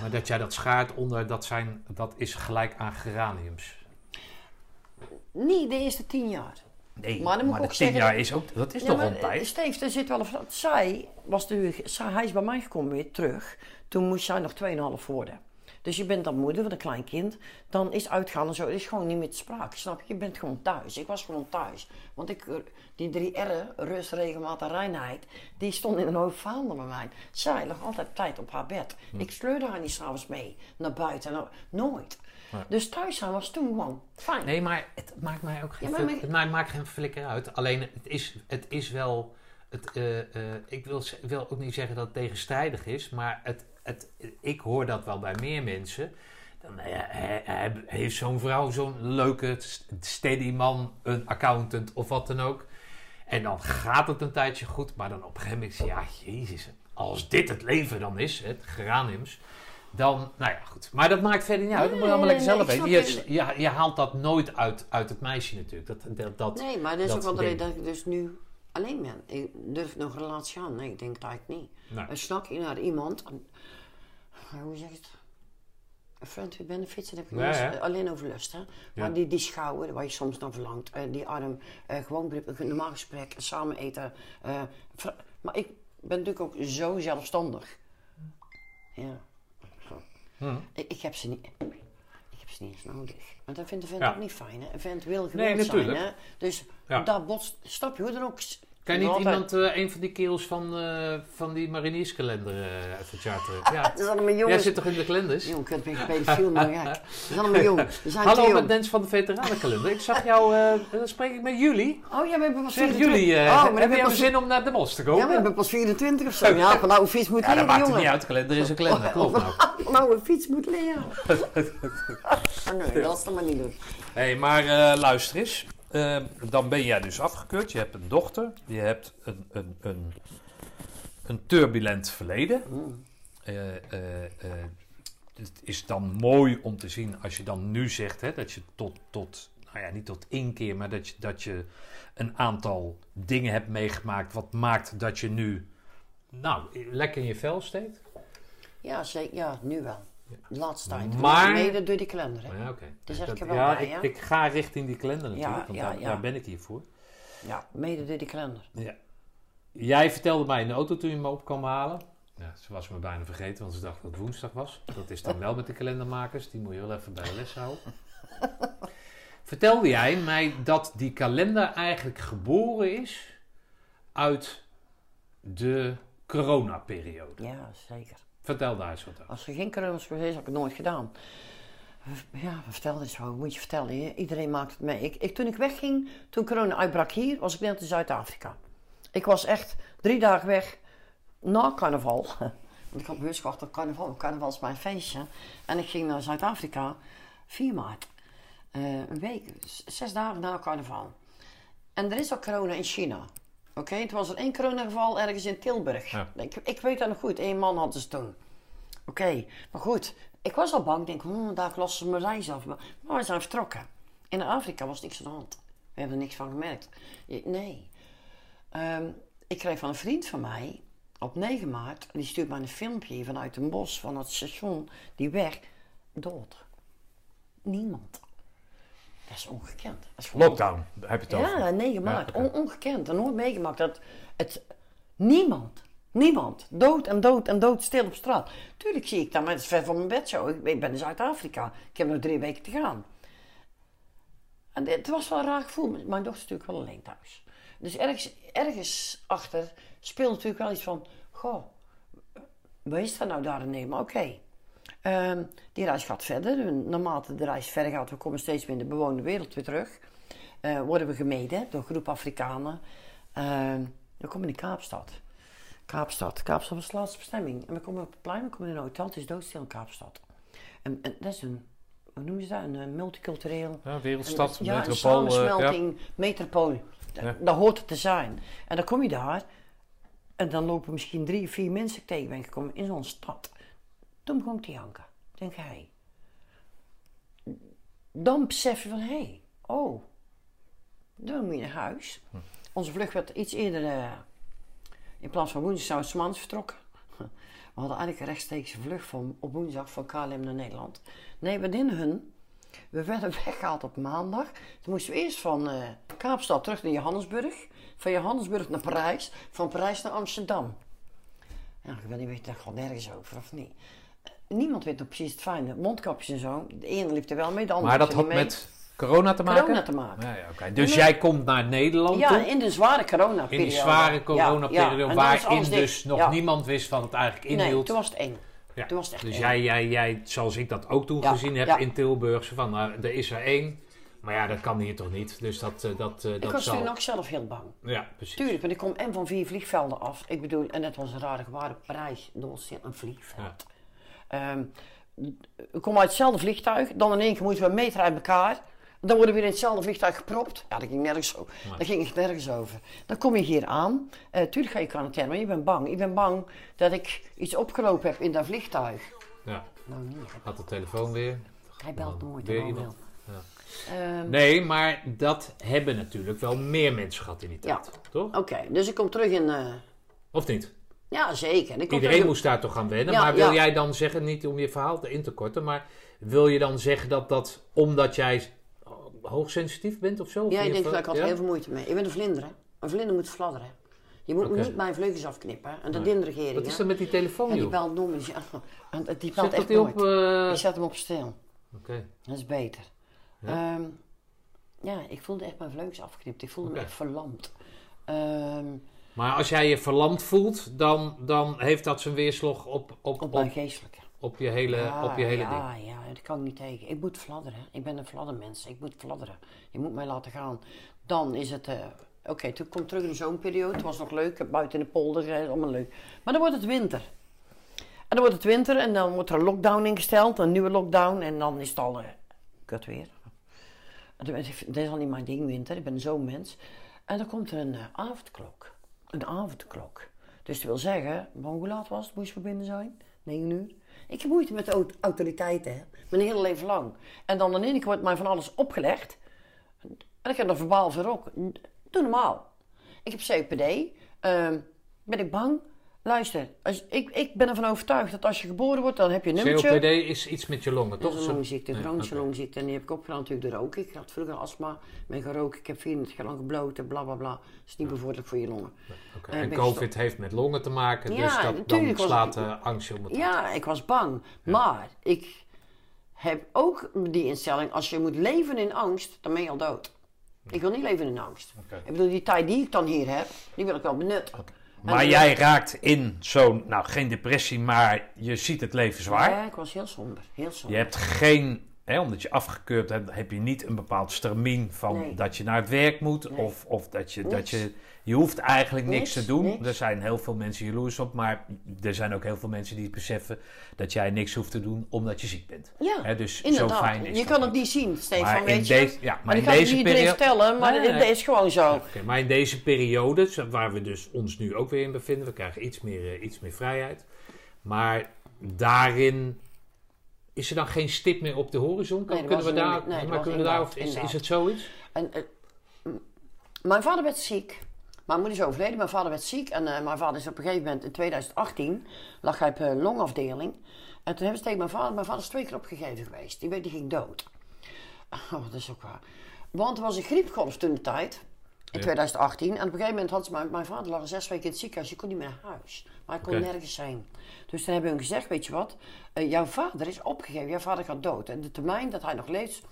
Maar dat jij dat schaart onder, dat, zijn, dat is gelijk aan geraniums. Niet de eerste tien jaar. Nee, Maar dan moet ik de ook tien jaar is ook, dat is Ja, maar, een tijd. Steve, er zit wel. Zij was de, zij, hij is bij mij gekomen weer terug. Toen moest zij nog 2,5 worden. Dus je bent dan moeder van een klein kind. Dan is uitgaan en zo is gewoon niet meer te sprake. Snap je? Je bent gewoon thuis. Ik was gewoon thuis. Want ik, eh, die drie R'en, rust, regelmaat en reinheid, die stonden in een hoofd vaandel bij mij. Zij lag altijd tijd op haar bed. Hm. Ik sleurde haar niet s'avonds mee naar buiten. Nou, Dus thuis zijn was toen gewoon fijn. Nee, maar het maakt mij ook geen, Ja, maar- het maakt, geen flikker uit. Alleen het is, het is wel. Het, eh, eh, ik wil, wil ook niet zeggen dat het tegenstrijdig is, maar het, het, ik hoor dat wel bij meer mensen. Dan, hij heeft zo'n vrouw, zo'n leuke, st- steady man, een accountant of wat dan ook. En dan gaat het een tijdje goed, maar dan op een gegeven moment, ja, jezus, als dit het leven dan is, het geraniums, dan, nou ja, goed. Maar dat maakt verder niet uit, dat moet je allemaal lekker zelf ik weten. Je, je, je haalt dat nooit uit, uit het meisje natuurlijk. Dat, dat, dat, Nee, maar dat is dat ook wel de reden dat ik dus nu alleen ben. Ik durf nog een relatie aan. Nee, ik denk het eigenlijk niet. Nee. Dan snak je naar iemand. hoe zeg je het? Een friend with benefits, dat heb ik Ja, ja. alleen over lust. Hè? Maar die, die schouwen, waar je soms naar verlangt. eh, die arm, eh, gewoon een normaal gesprek, samen eten. eh, maar ik ben natuurlijk ook zo zelfstandig. Ja. Ik, ik heb ze niet. Ik heb ze niet eens nodig. Maar dat vindt de vent Ja. ook niet fijn. Hè? Een vent wil Nee, gewild zijn. Hè? Dus Ja. daar botst. Stap je hoe dan ook. Kan niet iemand, eh, een van die kerels van, eh, van die marinierskalender eh even charteren? Ja. Dat is allemaal Jij jongens. zit toch in de kalenders? Jong, ik ben pedofiel, maar gek. Dat is allemaal jong. We zijn Hallo, met Dens van de Veteranenkalender. Ik zag jou, dan spreek ik met jullie. Oh, jij bent pas Zeg 24. jullie, oh, maar heb pas, zin om naar de bos te komen? ja, maar ik ben pas 24 of zo. Ja, van fiets moet Ja, dat leren, maakt het jongen. niet uit. Kalender is een kalender. Klopt nou. Van nou een fiets moet leren. oh, nee, dat is dan maar niet doen. Hé, maar eh, luister eens. Eh, dan ben jij dus afgekeurd. Je hebt een dochter. Je hebt een, een, een, een turbulent verleden. Eh, eh, eh, het is dan mooi om te zien als je dan nu zegt hè, dat je tot, tot, nou ja, niet tot één keer, maar dat je, dat je een aantal dingen hebt meegemaakt. Wat maakt dat je nu, nou, lekker in je vel steekt. Ja, zeker. Ja, nu wel. De laatste tijd. Maar- Mede door die kalender. Hè? Ja, oké. Ik wel ja, bij, ik, ik ga richting die kalender natuurlijk, Ja, want daar ben ik hier voor. Ja, mede door die kalender. Ja. Jij vertelde mij in de auto toen je me op kwam halen. Ja, ze was me bijna vergeten, want ze dacht dat het woensdag was. Dat is dan wel met de kalendermakers. Die moet je wel even bij de les houden. Vertelde jij mij dat die kalender eigenlijk geboren is uit de coronaperiode? Ja, zeker. Vertel daar eens wat. Als er geen corona was geweest, had ik het nooit gedaan. Ja, vertel eens zo. Moet je vertellen. Iedereen maakt het mee. Ik, toen ik wegging, toen corona uitbrak hier, was ik net in Zuid-Afrika. Ik was echt drie dagen weg na carnaval. Want ik had bewust gewacht op carnaval. Carnaval is mijn feestje. En ik ging naar Zuid-Afrika 4 maart. Eh, een week, zes dagen na carnaval. En er is al corona in China. Oké, het was er één coronageval ergens in Tilburg. Ja. Ik, ik weet dat nog goed. Eén man hadden ze toen. Oké, maar goed. Ik was al bang. Ik denk, hm, daar lossen ze mijn reis af. Maar, we zijn vertrokken. In Afrika was niks aan de hand. We hebben er niks van gemerkt. Nee. Ehm, ik kreeg van een vriend van mij op 9 maart, die stuurt mij een filmpje vanuit een bos van het station, die weg, dood. Niemand. Dat is ongekend. Dat is gewoon- Lockdown, heb je het over. Ja, 9 maart. oké. On- ongekend. Nooit meegemaakt. Dat het, niemand, niemand, dood en dood en dood stil op straat. Tuurlijk zie ik dat, maar het is ver van mijn bed zo. Ik, ik ben in Zuid-Afrika. Ik heb nog drie weken te gaan. En het was wel een raar gevoel. Mijn dochter is natuurlijk wel alleen thuis. Dus ergens, ergens achter speelt natuurlijk wel iets van... Goh, wat is dat nou daar in Nederland? Oké. Ehm, die reis gaat verder. Naarmate de reis verder gaat, we komen steeds meer in de bewoonde wereld weer terug. Eh, worden we gemeden door een groep Afrikanen. Ehm, dan komen we in Kaapstad. Kaapstad. Kaapstad was de laatste bestemming. En we komen op het plein, we komen in een hotel. Het is doodstil in Kaapstad. En, en dat is een, hoe noemen ze dat? Een, multicultureel... Ja, wereldstad, en- ja, metropool. een eh, ja. samensmelting, metropool. Ja. Dat hoort het te zijn. En dan kom je daar en dan lopen misschien drie, vier mensen tegen ben gekomen in zo'n stad. Toen begon ik te janken. Denk hij. Dan besef je van, hé, hey, oh, dan moet je naar huis. Onze vlucht werd iets eerder, eh, in plaats van woensdag zou het maandags vertrokken. We hadden eigenlijk een rechtstreekse vlucht van, op woensdag van KLM naar Nederland. Nee, we dienen hun. We werden weggehaald op maandag. Toen moesten we eerst van eh, Kaapstad terug naar Johannesburg. Van Johannesburg naar Parijs. Van Parijs naar Amsterdam. Ja, ik weet niet, weet daar gaat nergens over, of niet? Niemand weet nog precies het fijne. Mondkapjes en zo. De ene liep er wel mee, de andere Maar dat had mee. met corona te maken? corona te maken. Ja. Dus Nee. jij komt naar Nederland Ja, toe, in de zware coronaperiode. In die zware coronaperiode, ja. Waarin dus nog niemand wist wat het eigenlijk Nee, inhield. toen was het eng. Ja. toen was het echt dus eng. jij, jij, jij, zoals ik dat ook toen gezien heb in Tilburg, van, nou, er is er één. Maar ja, dat kan hier toch niet. Dus dat, eh, dat, eh, Ik dat was zal... toen ook zelf heel bang. Ja, precies. Tuurlijk, want ik kom en van vier vliegvelden af. Ik bedoel, en dat was een rare gewaar. Parijs, Dolce, een vliegveld. Ehm, we komen uit hetzelfde vliegtuig. Dan in één keer moeten we een meter uit elkaar. Dan worden we weer in hetzelfde vliegtuig gepropt. Ja, dat ging nergens zo. Dat ging echt nergens over. Dan kom je hier aan. Eh tuurlijk ga je quarantaine, maar je bent bang. Ik ben bang dat ik iets opgelopen heb in dat vliegtuig. Ja, Nou, niet. had de telefoon weer. Hij belt nooit. Weer iemand. Ehm, Nee, maar dat hebben natuurlijk wel meer mensen gehad in die Ja. tijd. Toch? Oké, dus ik kom terug in... eh, Of niet? Ja, zeker. Ik Iedereen moest daar toch gaan wennen. Ja, maar wil ja. jij dan zeggen, niet om je verhaal te in te korten, maar wil je dan zeggen dat dat omdat jij hoogsensitief bent of zo? Of Ja, ik denk dat ik had heel veel moeite mee. Ik ben een vlinder, hè. Een vlinder moet fladderen. Je moet niet mijn vleugels afknippen. En dat Nee. regering, Wat is dat met die telefoon, die belt nooit. Ja, die Zet belt echt die op... nooit. eh, Ik zet hem op stil. Oké. Dat is beter. Ja? Ja, ja ik voelde echt mijn vleugels afgeknipt. Ik voelde me echt verlamd. Ehm, Maar als jij je verlamd voelt, dan, dan heeft dat zijn weerslag op, op, op geestelijke. op je hele, Ja, op je hele ding. ja, ja, dat kan ik niet tegen. Ik moet fladderen. Ik ben een fladdermens. Ik moet fladderen. Je moet mij laten gaan. Dan is het... eh, Oké, toen kom ik terug in de zomerperiode. Het was nog leuk. Buiten in de polder. Allemaal leuk. Maar dan wordt het winter. En dan wordt het winter en dan wordt er een lockdown ingesteld. Een nieuwe lockdown. En dan is het al... eh, kut weer. Dat is al niet mijn ding, winter. Ik ben een zomermens. En dan komt er een eh, avondklok. Een avondklok. Dus dat wil zeggen, hoe laat was het? Moest je binnen zijn? 9 uur. Ik heb moeite met de au- autoriteiten, hè. Mijn hele leven lang. En dan in één wordt mij van alles opgelegd. En ik heb er verbaal voor ook. Doe normaal. Ik heb COPD. Ehm, ben ik bang? Luister, als, ik, ik ben ervan overtuigd dat als je geboren wordt, dan heb je een nummertje. COPD is iets met je longen, Dat toch? is een longziekte, een chronische longziekte. En die heb ik opgedaan natuurlijk door roken. Ik had vroeger astma, ben gerookt, ik heb 34 jaar lang gebloten, bla bla bla. Dat is niet bevorderlijk voor je longen. Eh, En COVID heeft met longen te maken, Ja, dus dat, dan slaat de angst je om het. Ja, ik was bang. Maar ik heb ook die instelling, als je moet leven in angst, dan ben je al dood. Ik wil niet leven in angst. Ik bedoel, die tijd die ik dan hier heb, die wil ik wel benutten. Maar En- jij raakt in zo'n, nou geen depressie, maar je ziet het leven zwaar. Ja, ik was heel somber. Heel Je somber. hebt geen, hè, omdat je afgekeurd hebt, heb je niet een bepaald stramien van Nee. dat je naar het werk moet. Nee. Of, of dat, je, dat je, je hoeft eigenlijk niks, Niks, te doen. niks. Er zijn heel veel mensen jaloers op, maar er zijn ook heel veel mensen die beseffen dat jij niks hoeft te doen omdat je ziek bent. Ja, Hè, dus zo inderdaad. fijn is je kan het niet. zien, Stefan, Maar in weet je. deze- ja, maar in het deze niet iedereen periode- vertellen, maar Nee, is gewoon zo. Maar in deze periode, zo- waar we dus ons nu ook weer in bevinden, we krijgen iets meer, eh, iets meer vrijheid. Maar daarin is er dan geen stip meer op de horizon? Nee, er kunnen we daar, nee, maar kunnen we daar, of is, is het zoiets? En, eh, mijn vader werd ziek. Mijn moeder is overleden, mijn vader werd ziek. En eh, mijn vader is op een gegeven moment in 2018, lag hij op een longafdeling. En toen hebben ze tegen mijn vader, mijn vader is twee keer opgegeven geweest. Die weet, die ging dood. Oh, dat is ook waar. Want er was een griepgolf toen de tijd, in Ja. 2018. En op een gegeven moment had mijn, mijn vader lag zes weken in het ziekenhuis. Je kon niet meer naar huis. Maar hij kon nergens zijn. Dus toen hebben hun gezegd, weet je wat, eh, jouw vader is opgegeven. Jouw vader gaat dood. En de termijn dat hij nog leeft,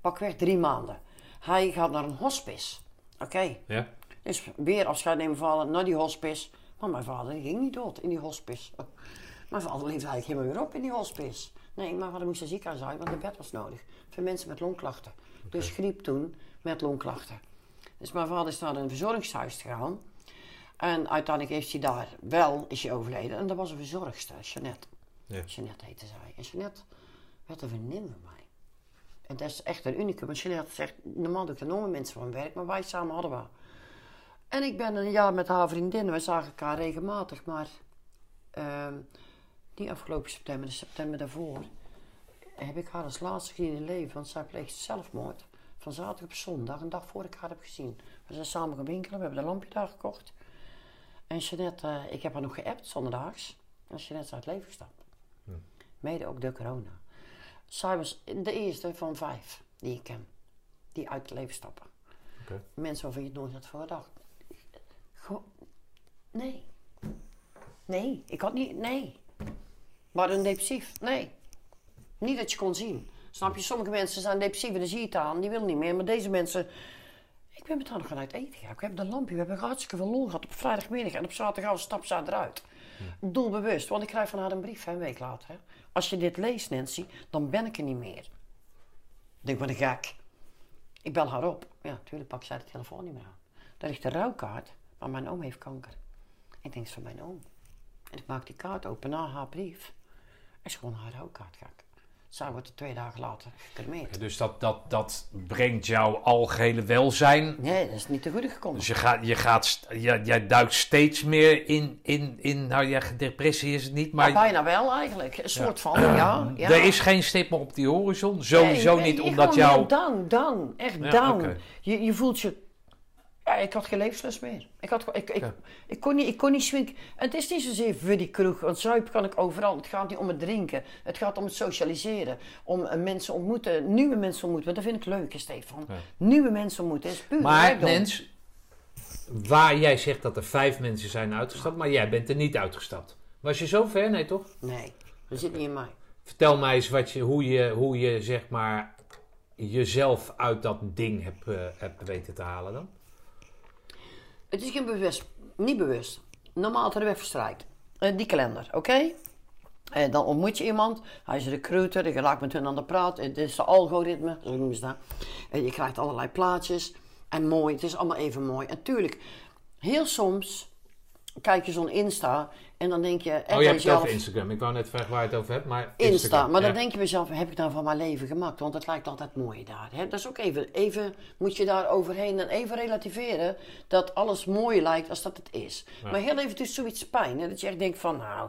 pakweg drie maanden. Hij gaat naar een hospice. Oké. Ja? Dus weer afscheid nemen vader naar die hospice. Maar mijn vader ging niet dood in die hospice. Mijn vader leefde eigenlijk helemaal weer op in die hospice. Nee, mijn vader moest naar ziekenhuis uit, want een bed was nodig. Voor mensen met longklachten. Dus griep toen met longklachten. Dus mijn vader is naar een verzorgingshuis gegaan. En uiteindelijk heeft hij daar wel, is hij overleden. En dat was een verzorgster, Jeannette. Ja. Jeannette heette zij. En Jeannette werd een vriendin van mij. En dat is echt een unicum. Want Jeannette zegt, normaal doe ik er nog met mensen van werk, maar wij samen hadden we. En ik ben een jaar met haar vriendin. We zagen elkaar regelmatig, maar ehm niet afgelopen september, de september daarvoor, heb ik haar als laatste gezien in leven. Want zij pleegde zelfmoord. Van zaterdag op zondag, een dag voor ik haar heb gezien. We zijn samen gaan winkelen, we hebben een lampje daar gekocht. En Jeannette, eh, ik heb haar nog geappt zondagdaags. En Jeannette is uit het leven gestapt. Mede ook door corona. Zij was de eerste van vijf die ik ken. Die uit het leven stappen. Oké. Mensen waarvan je het nooit had voorgedacht. Nee. Nee, ik had niet, nee. Maar een depressief, nee. Niet dat je kon zien. Snap je, sommige mensen zijn depressief en dan zie je het aan, die willen niet meer. Maar deze mensen, ik ben met haar nog gaan uit eten gegaan. We hebben een lampje, we hebben hartstikke veel lol gehad op vrijdagmiddag. En op zaterdagavond stap ze eruit. Doelbewust, want ik krijg van haar een brief hè, een week later. Hè. Als je dit leest, Nancy, dan ben ik er niet meer. Ik denk, wat een gek. Ik bel haar op. Ja, natuurlijk pak zij de telefoon niet meer aan. Daar ligt een rouwkaart, maar mijn oom heeft kanker. Ik denk, het is van mijn oom. En ik maak die kaart open na haar brief. is gewoon haar rouwkaart gek. Zij wordt er twee dagen later. Dus dat, dat, dat brengt jouw algehele welzijn. Nee, dat is niet te goede gekomen. Dus je gaat, je gaat, jij, jij duikt steeds meer in, in, in, nou ja, depressie is het niet, maar bijna wel eigenlijk. Een soort van, ja. ja. er is geen stip meer op die horizon. Sowieso Nee, niet, omdat heel down, down. Echt oké. Je, je voelt je... Ja, ik had geen levenslust meer. Ik, had, ik, ik, Ja. ik, kon niet, ik kon niet swinken. Het is niet zozeer voor die kroeg, want zuipen kan ik overal. Het gaat niet om het drinken. Het gaat om het socialiseren. Om eh, mensen ontmoeten, nieuwe mensen ontmoeten. Want dat vind ik leuk, Stefan. Ja. Nieuwe mensen ontmoeten is puur Maar rijkdom. Nens, waar jij zegt dat er vijf mensen zijn uitgestapt, maar jij bent er niet uitgestapt. Was je zo ver? Nee, toch? Nee, dat zit niet in mij. Vertel mij eens wat je, hoe, je, hoe je zeg maar jezelf uit dat ding hebt, eh, hebt weten te halen dan. Het is geen bewust, niet bewust. Normaal er weg verstrijkt. Eh, die kalender, oké? Eh, dan ontmoet je iemand, hij is recruiter, je raakt met hun aan de praat. Het is de algoritme, zo noemen ze dat. Eh, je krijgt allerlei plaatjes. En mooi, het is allemaal even mooi. En tuurlijk, heel soms kijk je zo'n Insta en dan denk je... Oh, en je hebt het over Instagram. Ik wou net vragen waar je het over hebt, maar Insta. Instagram, Maar dan denk je bij jezelf, heb ik nou van mijn leven gemaakt? Want het lijkt altijd mooi daar. Hè? Dat is ook even, even, moet je daar overheen en even relativeren dat alles mooier lijkt als dat het is. Maar heel even zoiets pijn. Hè? Dat je echt denkt van, nou,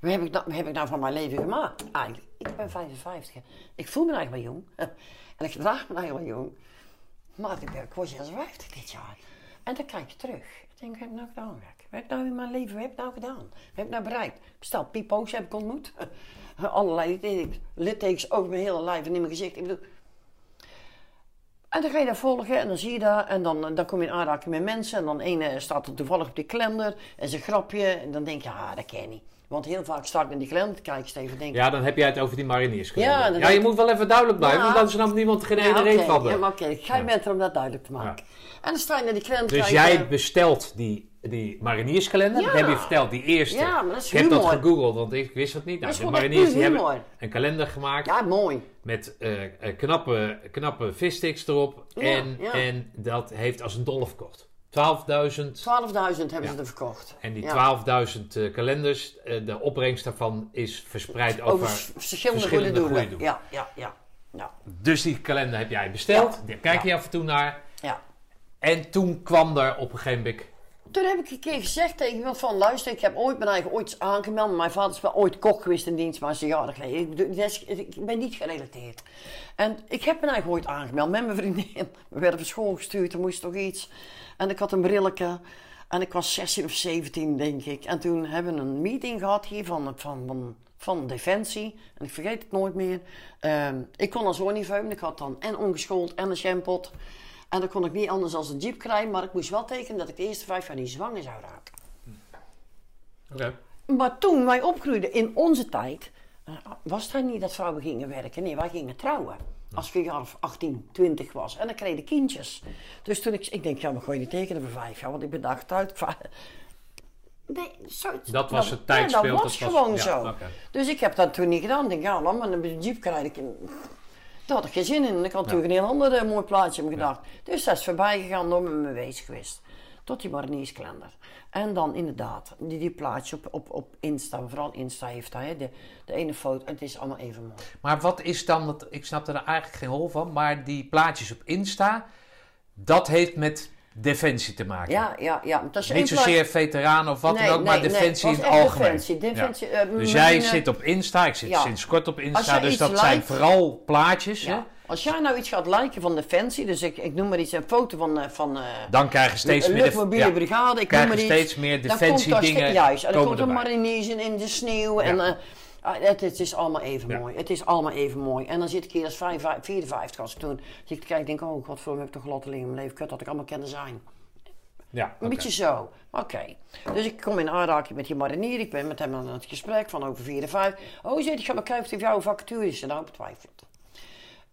wat heb, ik nou, wat heb ik nou van mijn leven gemaakt? Eigenlijk, ik ben 55. hè. Ik voel me eigenlijk wel jong. en ik gedraag me eigenlijk wel jong. Maar ik, ben, ik word 56 dit jaar. En dan kijk je terug. Ik denk, heb ik nou gedaan? Gek? Wat heb ik nou in mijn leven, wat heb ik nou gedaan? Wat heb ik nou bereikt? Bestel pipo's heb ik ontmoet. Allerlei littekens- over mijn hele lijf en in mijn gezicht. Ik bedoel... En dan ga je dat volgen en dan zie je dat. En dan, dan kom je in aanraking met mensen. En dan ene staat er toevallig op die kalender. En zijn grapje. En dan denk je, ah, dat ken je niet. Want heel vaak sta ik in die kalender te kijken, Steven. Denk Ja, dan heb jij het over die marinierskalender. Ja, Ja, je moet wel even duidelijk blijven, Ja. want anders snapt niemand geen ene reet van. ja, oké. Ga je met om dat duidelijk te maken. En dan sta je naar die kalender Dus kijken. jij bestelt die, die marinierskalender, dat Ja. heb je verteld, die eerste. Ja, maar dat is ik heb dat gegoogeld, want ik wist dat niet. Nou, Dat de mariniers die hebben een kalender gemaakt Ja, mooi. met eh, eh, knappe, knappe vissticks erop. Ja, en, ja. en dat heeft als een dolle verkocht. 12.000 12.000 hebben ze er verkocht. en die Ja. 12.000 eh, kalenders, de opbrengst daarvan is verspreid over... Verschillende, verschillende goede doelen. Ja, ja, ja. ja. Dus die kalender heb jij besteld, daar kijk je af en toe naar. ja. En toen kwam er op een gegeven moment Toen heb ik een keer gezegd tegen iemand van, luister, ik heb ooit mijn eigen ooit aangemeld. Mijn vader is wel ooit kok geweest in dienst, maar is bedoel, dat ik ben niet gerelateerd. En ik heb mijn eigen ooit aangemeld met mijn vriendin. We werden van school gestuurd, er moest toch iets. En ik had een brilletje. En ik was 16 of 17, denk ik. En toen hebben we een meeting gehad hier van, van, van, Defensie. En ik vergeet het nooit meer. Ehm, ik kon al zo niet vuilen. Ik had dan en ongeschoold en een shampot. En dan kon ik niet anders dan een jeep krijgen. Maar ik moest wel tekenen dat ik de eerste vijf jaar niet zwanger zou raken. Oké. Maar toen wij opgroeiden in onze tijd, eh, was het niet dat vrouwen gingen werken. Nee, wij gingen trouwen. Als ik een jaar of 18, 20 was. En dan kreeg ik kindjes. Dus toen ik, ik denk, ja, maar gooi je niet tekenen voor vijf jaar, want ik ben daar getrouwd. Nee, zo, Dat was het ja, tijdsbeeld, dat was dat was- gewoon ja, zo. Dus ik heb dat toen niet gedaan. Ik denk, ja, laat maar een jeep krijg ik. Daar had ik geen zin in. Ik had natuurlijk een heel ander eh, mooi plaatje in me gedacht. Dus dat is voorbij gegaan, door me bezig geweest. Tot die marinierskalender. En dan inderdaad, die, die plaatje op, op, op Insta, vooral Insta heeft hij, hè, de, de ene foto. Het is allemaal even mooi. Maar wat is dan, want ik snap er eigenlijk geen hol van, maar die plaatjes op Insta, dat heeft met defensie te maken. Ja, ja, ja. als je Niet zozeer veteranen of wat Nee, dan ook, maar nee, defensie in het algemeen. defensie, defensie, Ja. eh, dus jij zit op Insta, ik zit Ja. sinds kort op Insta, dus dat zijn vooral plaatjes. Ja. Als jij nou iets gaat liken van Defensie, dus ik, ik noem maar iets, een foto van, eh, van eh, Dan krijg je steeds meer, luchtmobiele ja, brigade, ik noem maar iets. steeds meer Dan komt daar defensiedingen ste- Juist, en dan komt er mariniers in, in de sneeuw. En. Ah, het, het is allemaal even Ja. mooi. Het is allemaal even mooi. En dan zit ik hier als 55 54 als ik toen. Zit ik te kijken en denk, oh, godverdomme, heb ik toch liggen in mijn leven. Kut, dat ik allemaal kende zijn. Ja, Een beetje zo. Oké. Dus ik kom in aanraking met die marinier. Ik ben met hem aan het gesprek van over 4 en 5. Oh, zit ik ga maar kijken of jouw vacature is. En nou betwijfeld.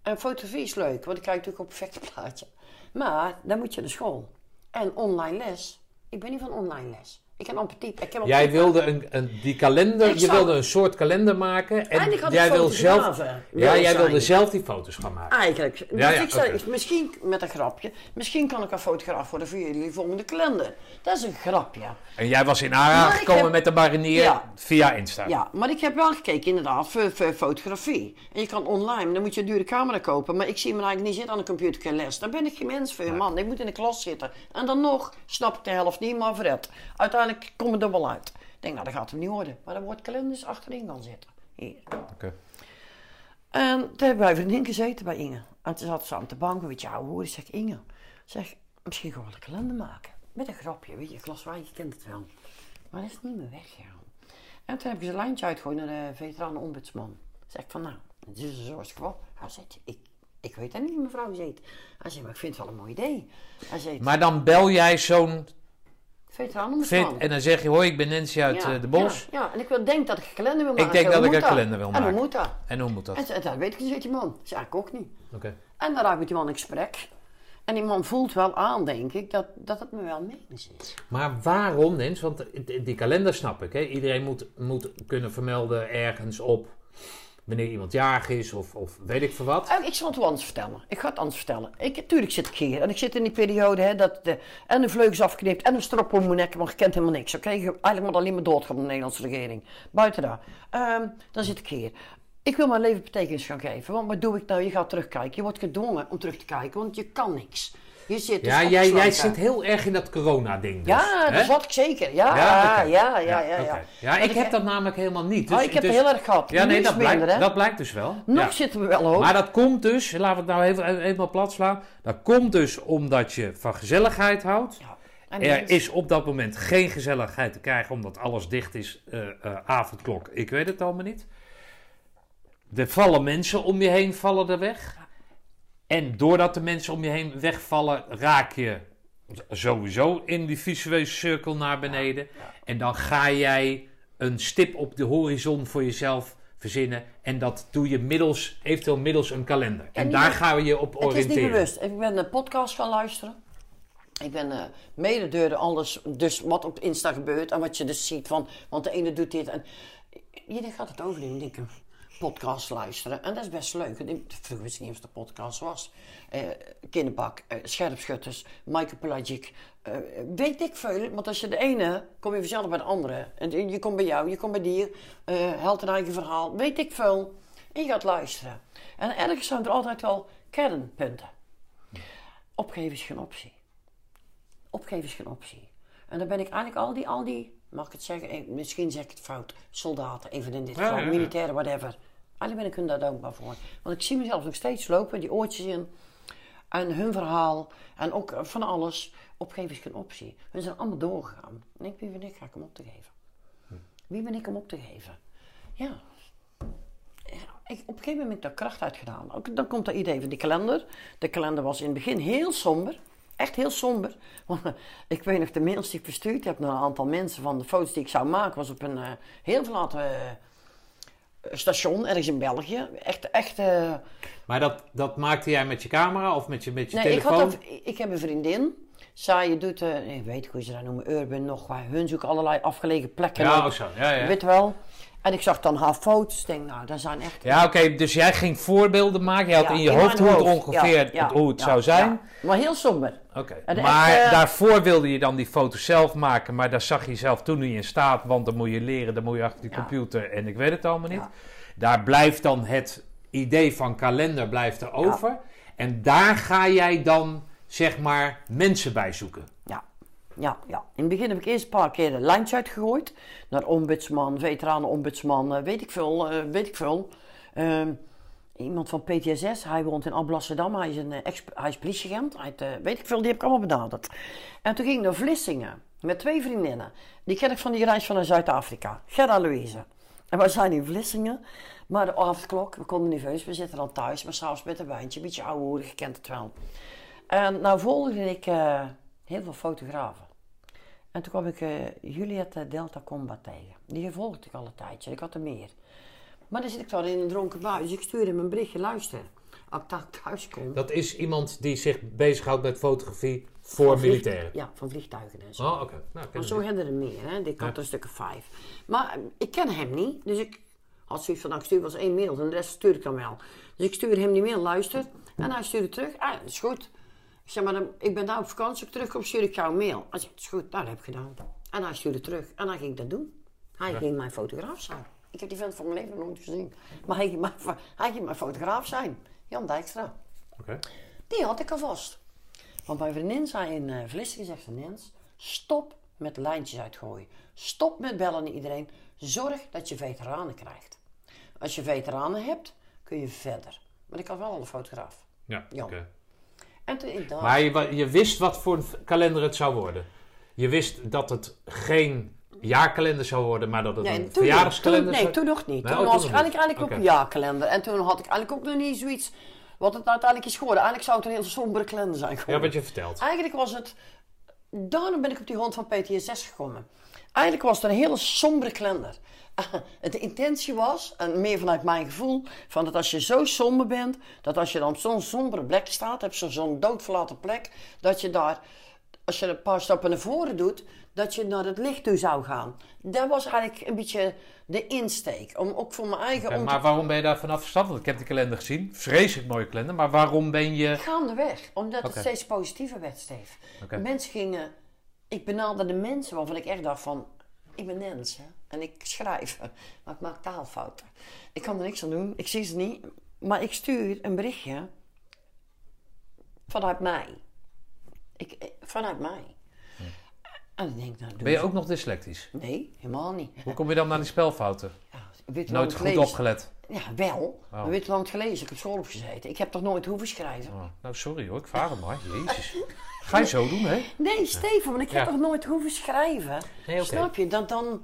En fotografie is leuk, want ik kijk natuurlijk op een perfect plaatje. Maar dan moet je naar school. En online les. Ik ben niet van online les. Ik heb amper type. Ik heb Jij wilde een, een, die kalender, Ik je zou- wilde een soort kalender maken. En Eigenlijk jij wil zelf, ja, jij wilde zelf die foto's gaan maken. Eigenlijk. Dus Ja, ja, ik zei, misschien met een grapje. Misschien kan ik een fotograaf worden voor jullie volgende kalender. Dat is een grapje. En jij was in ik gekomen heb- met de marinier Ja. via Insta. Ja, maar ik heb wel gekeken inderdaad voor, voor fotografie. En je kan online, dan moet je een dure camera kopen. Maar ik zie me eigenlijk niet zitten aan een computer les. Daar ben ik geen mens voor, man. Ik moet in de klas zitten. En dan nog snap ik de helft niet, maar vooruit. Uiteindelijk kom ik er wel uit. Ik denk, nou, dat gaat hem niet worden. Maar dan wordt kalenders achterin gaan zitten. Hier. Oké. En toen hebben wij vriendin gezeten bij Inge. En toen zat ze aan de bank, weet je, hoor. Ik zeg, Inge, zeg, misschien we een kalender maken. Met een grapje, weet je, Klas Wijk, je kent het wel. Maar dat is niet meer weggegaan. En toen heb ik een lijntje uitgegooid naar de veteranen-ombudsman. Zeg ik van, nou, dit is zoals het geval. Hij zegt, ik, ik weet dat niet, mevrouw zegt. Hij zegt, maar ik vind het wel een mooi idee. Hij zegt, Maar dan bel jij zo'n veteranen-ombudsman. vet en dan zeg je, hoi, ik ben Nancy uit Ja, eh, de Bos. Ja, ja, en ik wil, denk dat ik een kalender wil maken. denk dat ik een kalender wil En maken. hoe moet dat? En hoe moet dat? En dat weet ik niet, die man. Ja, ik ook niet. Oké. En dan raak ik met die man in gesprek. En die man voelt wel aan, denk ik, dat, dat het me wel menens is. Maar waarom, Nens? Want die die kalender snap ik. Hè? Iedereen moet, moet kunnen vermelden ergens op wanneer iemand jarig is of, of weet ik veel wat. En ik zal het anders vertellen. Ik ga het anders vertellen. Ik, tuurlijk zit ik hier. En ik zit in die periode hè, dat de, en de vleugels afknipt en een strop om mijn nek, maar je kent helemaal niks. Oké, Je eigenlijk moet alleen maar doodgaan de Nederlandse regering. Buiten daar. Ehm, dan zit ik hier. Ik wil mijn leven betekenis gaan geven. Want wat doe ik nou? Je gaat terugkijken. Je wordt gedwongen om terug te kijken, want je kan niks. Je zit dus Ja, jij, jij zit heel erg in dat corona-ding. Dus, Ja, dat zat ik zeker. Ja, Ja, ja, ja, ja. ja, ik heb dat namelijk helemaal niet. Oh, Dus- ik heb dus- het heel erg gehad. Ja, nee, dat blijkt, minder, hè? dat blijkt dus wel. Nog zitten we wel hoog. Maar dat komt dus, laten we het nou even, even plat slaan. Dat komt dus omdat je van gezelligheid houdt. Er is op dat moment geen gezelligheid te krijgen omdat alles dicht is, eh, avondklok. Ik weet het allemaal niet. Er vallen mensen om je heen vallen er weg. En doordat de mensen om je heen wegvallen, raak je sowieso in die visuele cirkel naar beneden. En dan ga jij een stip op de horizon voor jezelf verzinnen. En dat doe je middels, eventueel middels een kalender. En daar gaan we je op Het is oriënteren. niet bewust. Ik ben een podcast gaan luisteren. Ik ben de alles, dus wat op Insta gebeurt en wat je dus ziet van, want de ene doet dit en iedereen gaat het overnemen, denk ik. Podcast luisteren en dat is best leuk. Vroeger wist ik niet eens wat de podcast was. Eh kinderbak, eh, scherpschutters, Michael Pelagic, eh, weet ik veel. Want als je de ene, kom je vanzelf bij de andere. En je komt bij jou, je komt bij die, held een eigen verhaal, weet ik veel. En je gaat luisteren. En ergens zijn er altijd wel kernpunten. Opgeven is geen optie. Opgeven is geen optie. En dan ben ik eigenlijk al die, al die mag ik het zeggen, misschien zeg ik het fout, soldaten, even in dit Ja, geval, ja, ja. militairen, whatever. Eigenlijk ben ik hun daar dankbaar voor. Want ik zie mezelf nog steeds lopen, die oortjes in. En hun verhaal, en ook van alles. Opgeven is geen optie. Hun zijn allemaal doorgegaan. En ik, wie ben ik, ga ik hem op te geven? Wie ben ik om op te geven? Ja. Ik, op een gegeven moment heb ik daar kracht uit gedaan. Ook, dan komt dat idee van die kalender. De kalender was in het begin heel somber. Echt heel somber. Want eh, ik weet nog de mails die ik verstuurd heb naar een aantal mensen van de foto's die ik zou maken. Was op een eh, heel verlaten eh, station ergens in België. Echt, echt... eh, Maar dat, dat maakte jij met je camera of met je, met je Nee, ik, telefoon? had een, ik heb een vriendin. Zij doet, eh, ik weet hoe ze dat noemen, urban nog. Waar hun zoeken allerlei afgelegen plekken. Ja, op. oh zo. Ja, ja. Weet wel. En ik zag dan haar foto's. Ik denk, nou, dat zijn echt... Ja, oké, dus jij ging voorbeelden maken. Je had Ja, in je in hoofd hoe het ongeveer Ja, ja, hoe het zou zijn. ja. Maar heel somber. Oké, maar echt, eh, daarvoor wilde je dan die foto's zelf maken, maar daar zag je zelf toen niet in staat, want dan moet je leren, dan moet je achter die computer en ik weet het allemaal niet. Daar blijft dan het idee van kalender blijft er over. En daar ga jij dan, zeg maar, mensen bij zoeken. Ja. Ja, ja. In het begin heb ik eerst een paar keer een lijntje uitgegooid. Naar ombudsman, veteranenombudsman, eh, weet ik veel, eh, weet ik veel. Ehm, iemand van PTSS, hij woont in Alblasserdam. Hij is, een, eh, ex, hij is politieagent. Weet ik veel, die heb ik allemaal benaderd. En toen ging ik naar Vlissingen met twee vriendinnen. Die ken ik van die reis van Zuid-Afrika. Gerda Louise. En wij zijn in Vlissingen. Maar de avondklok, we konden nerveus. We zitten dan thuis, maar s'avonds met een wijntje. Een beetje ouwe je kent het wel. En nou volgde ik heel veel fotografen. En toen kwam ik eh, Juliette Delta Combat tegen. Die volgde ik al een tijdje. Ik had er meer. Maar dan zit ik daar in een dronken bui. Dus ik stuurde hem een berichtje. Luister, als ik thuis kom... Dat is iemand die zich bezighoudt met fotografie voor van militairen. Ja, van vliegtuigen en zo. Oh, oké. Nou, Maar zo hebben er meer, hè. Ik had Ja. er een stuk of vijf. Maar eh, ik ken hem niet, dus ik had zoiets van, nou, ik stuur wel eens één mail en de rest stuur ik dan wel. Dus ik stuurde hem die mail, luister, en hij stuurde terug. Ah, dat is goed. Ik zeg maar, dan- ik ben daar op vakantie, als ik terugkom stuur ik jou een mail. Hij zegt, dat is goed, nou, dat heb ik gedaan. En hij stuurde terug en dan ging ik dat doen. Hij ging mijn fotograaf zijn. Ik heb die vent van mijn leven nog nooit gezien. Maar hij ging mijn, hij ging mijn fotograaf zijn. Jan Dijkstra. Die had ik alvast. Want mijn vriendin zei in uh, Vlissingen, zegt ze, Nens, stop met lijntjes uitgooien. Stop met bellen naar iedereen. Zorg dat je veteranen krijgt. Als je veteranen hebt, kun je verder. Maar ik had wel al een fotograaf. Ja, Ja. oké. En toen ik dacht, Maar je, wist wat voor een kalender het zou worden. Je wist dat het geen jaarkalender zou worden, maar dat het Nee, een verjaardagskalender nee, zou toen nog niet. Nee, toen oh, was toen ik eigenlijk, eigenlijk ook een jaarkalender. En toen had ik eigenlijk ook nog niet zoiets wat het uiteindelijk is geworden. Eigenlijk zou het een heel sombere kalender zijn Ja, geworden. wat je vertelt. Eigenlijk was het. Daarom ben ik op die hond van PTSS gekomen. Eigenlijk was het een hele sombere kalender. De intentie was, en meer vanuit mijn gevoel, van dat als je zo somber bent, dat als je dan op zo'n sombere plek staat, heb je zo'n doodverlaten plek, dat je daar, als je een paar stappen naar voren doet, dat je naar het licht toe zou gaan. Dat was eigenlijk een beetje de insteek. Om ook voor mijn eigen... Om maar waarom ben je daar vanaf gestapt? Want ik heb die kalender gezien. Vreselijk mooie kalender. Maar waarom ben je... Gaandeweg, omdat het steeds positiever werd, Steve. Oké. Mensen gingen... Ik benaderde mensen waarvan ik echt dacht van... Ik ben Nens, hè. En ik schrijf, maar ik maak taalfouten. Ik kan er niks aan doen, ik zie ze niet. Maar ik stuur een berichtje vanuit mij. Ik, eh, vanuit mij. En dan denk ik, nou, doe Ben je ook nog dyslectisch? Nee, helemaal niet. Hoe kom je dan naar die spelfouten? Ja, Nooit goed opgelet. Ja, wel. Oh. Weet lang het gelezen? Ik heb school opgezeten. Ik heb toch nooit hoeven schrijven? Oh, nou, sorry hoor, ik vraag het maar. Jezus. Ga je zo doen, hè? Nee, Steven, want ik heb Ja. toch nooit hoeven schrijven. Nee, oké. Snap je? Dan, dan...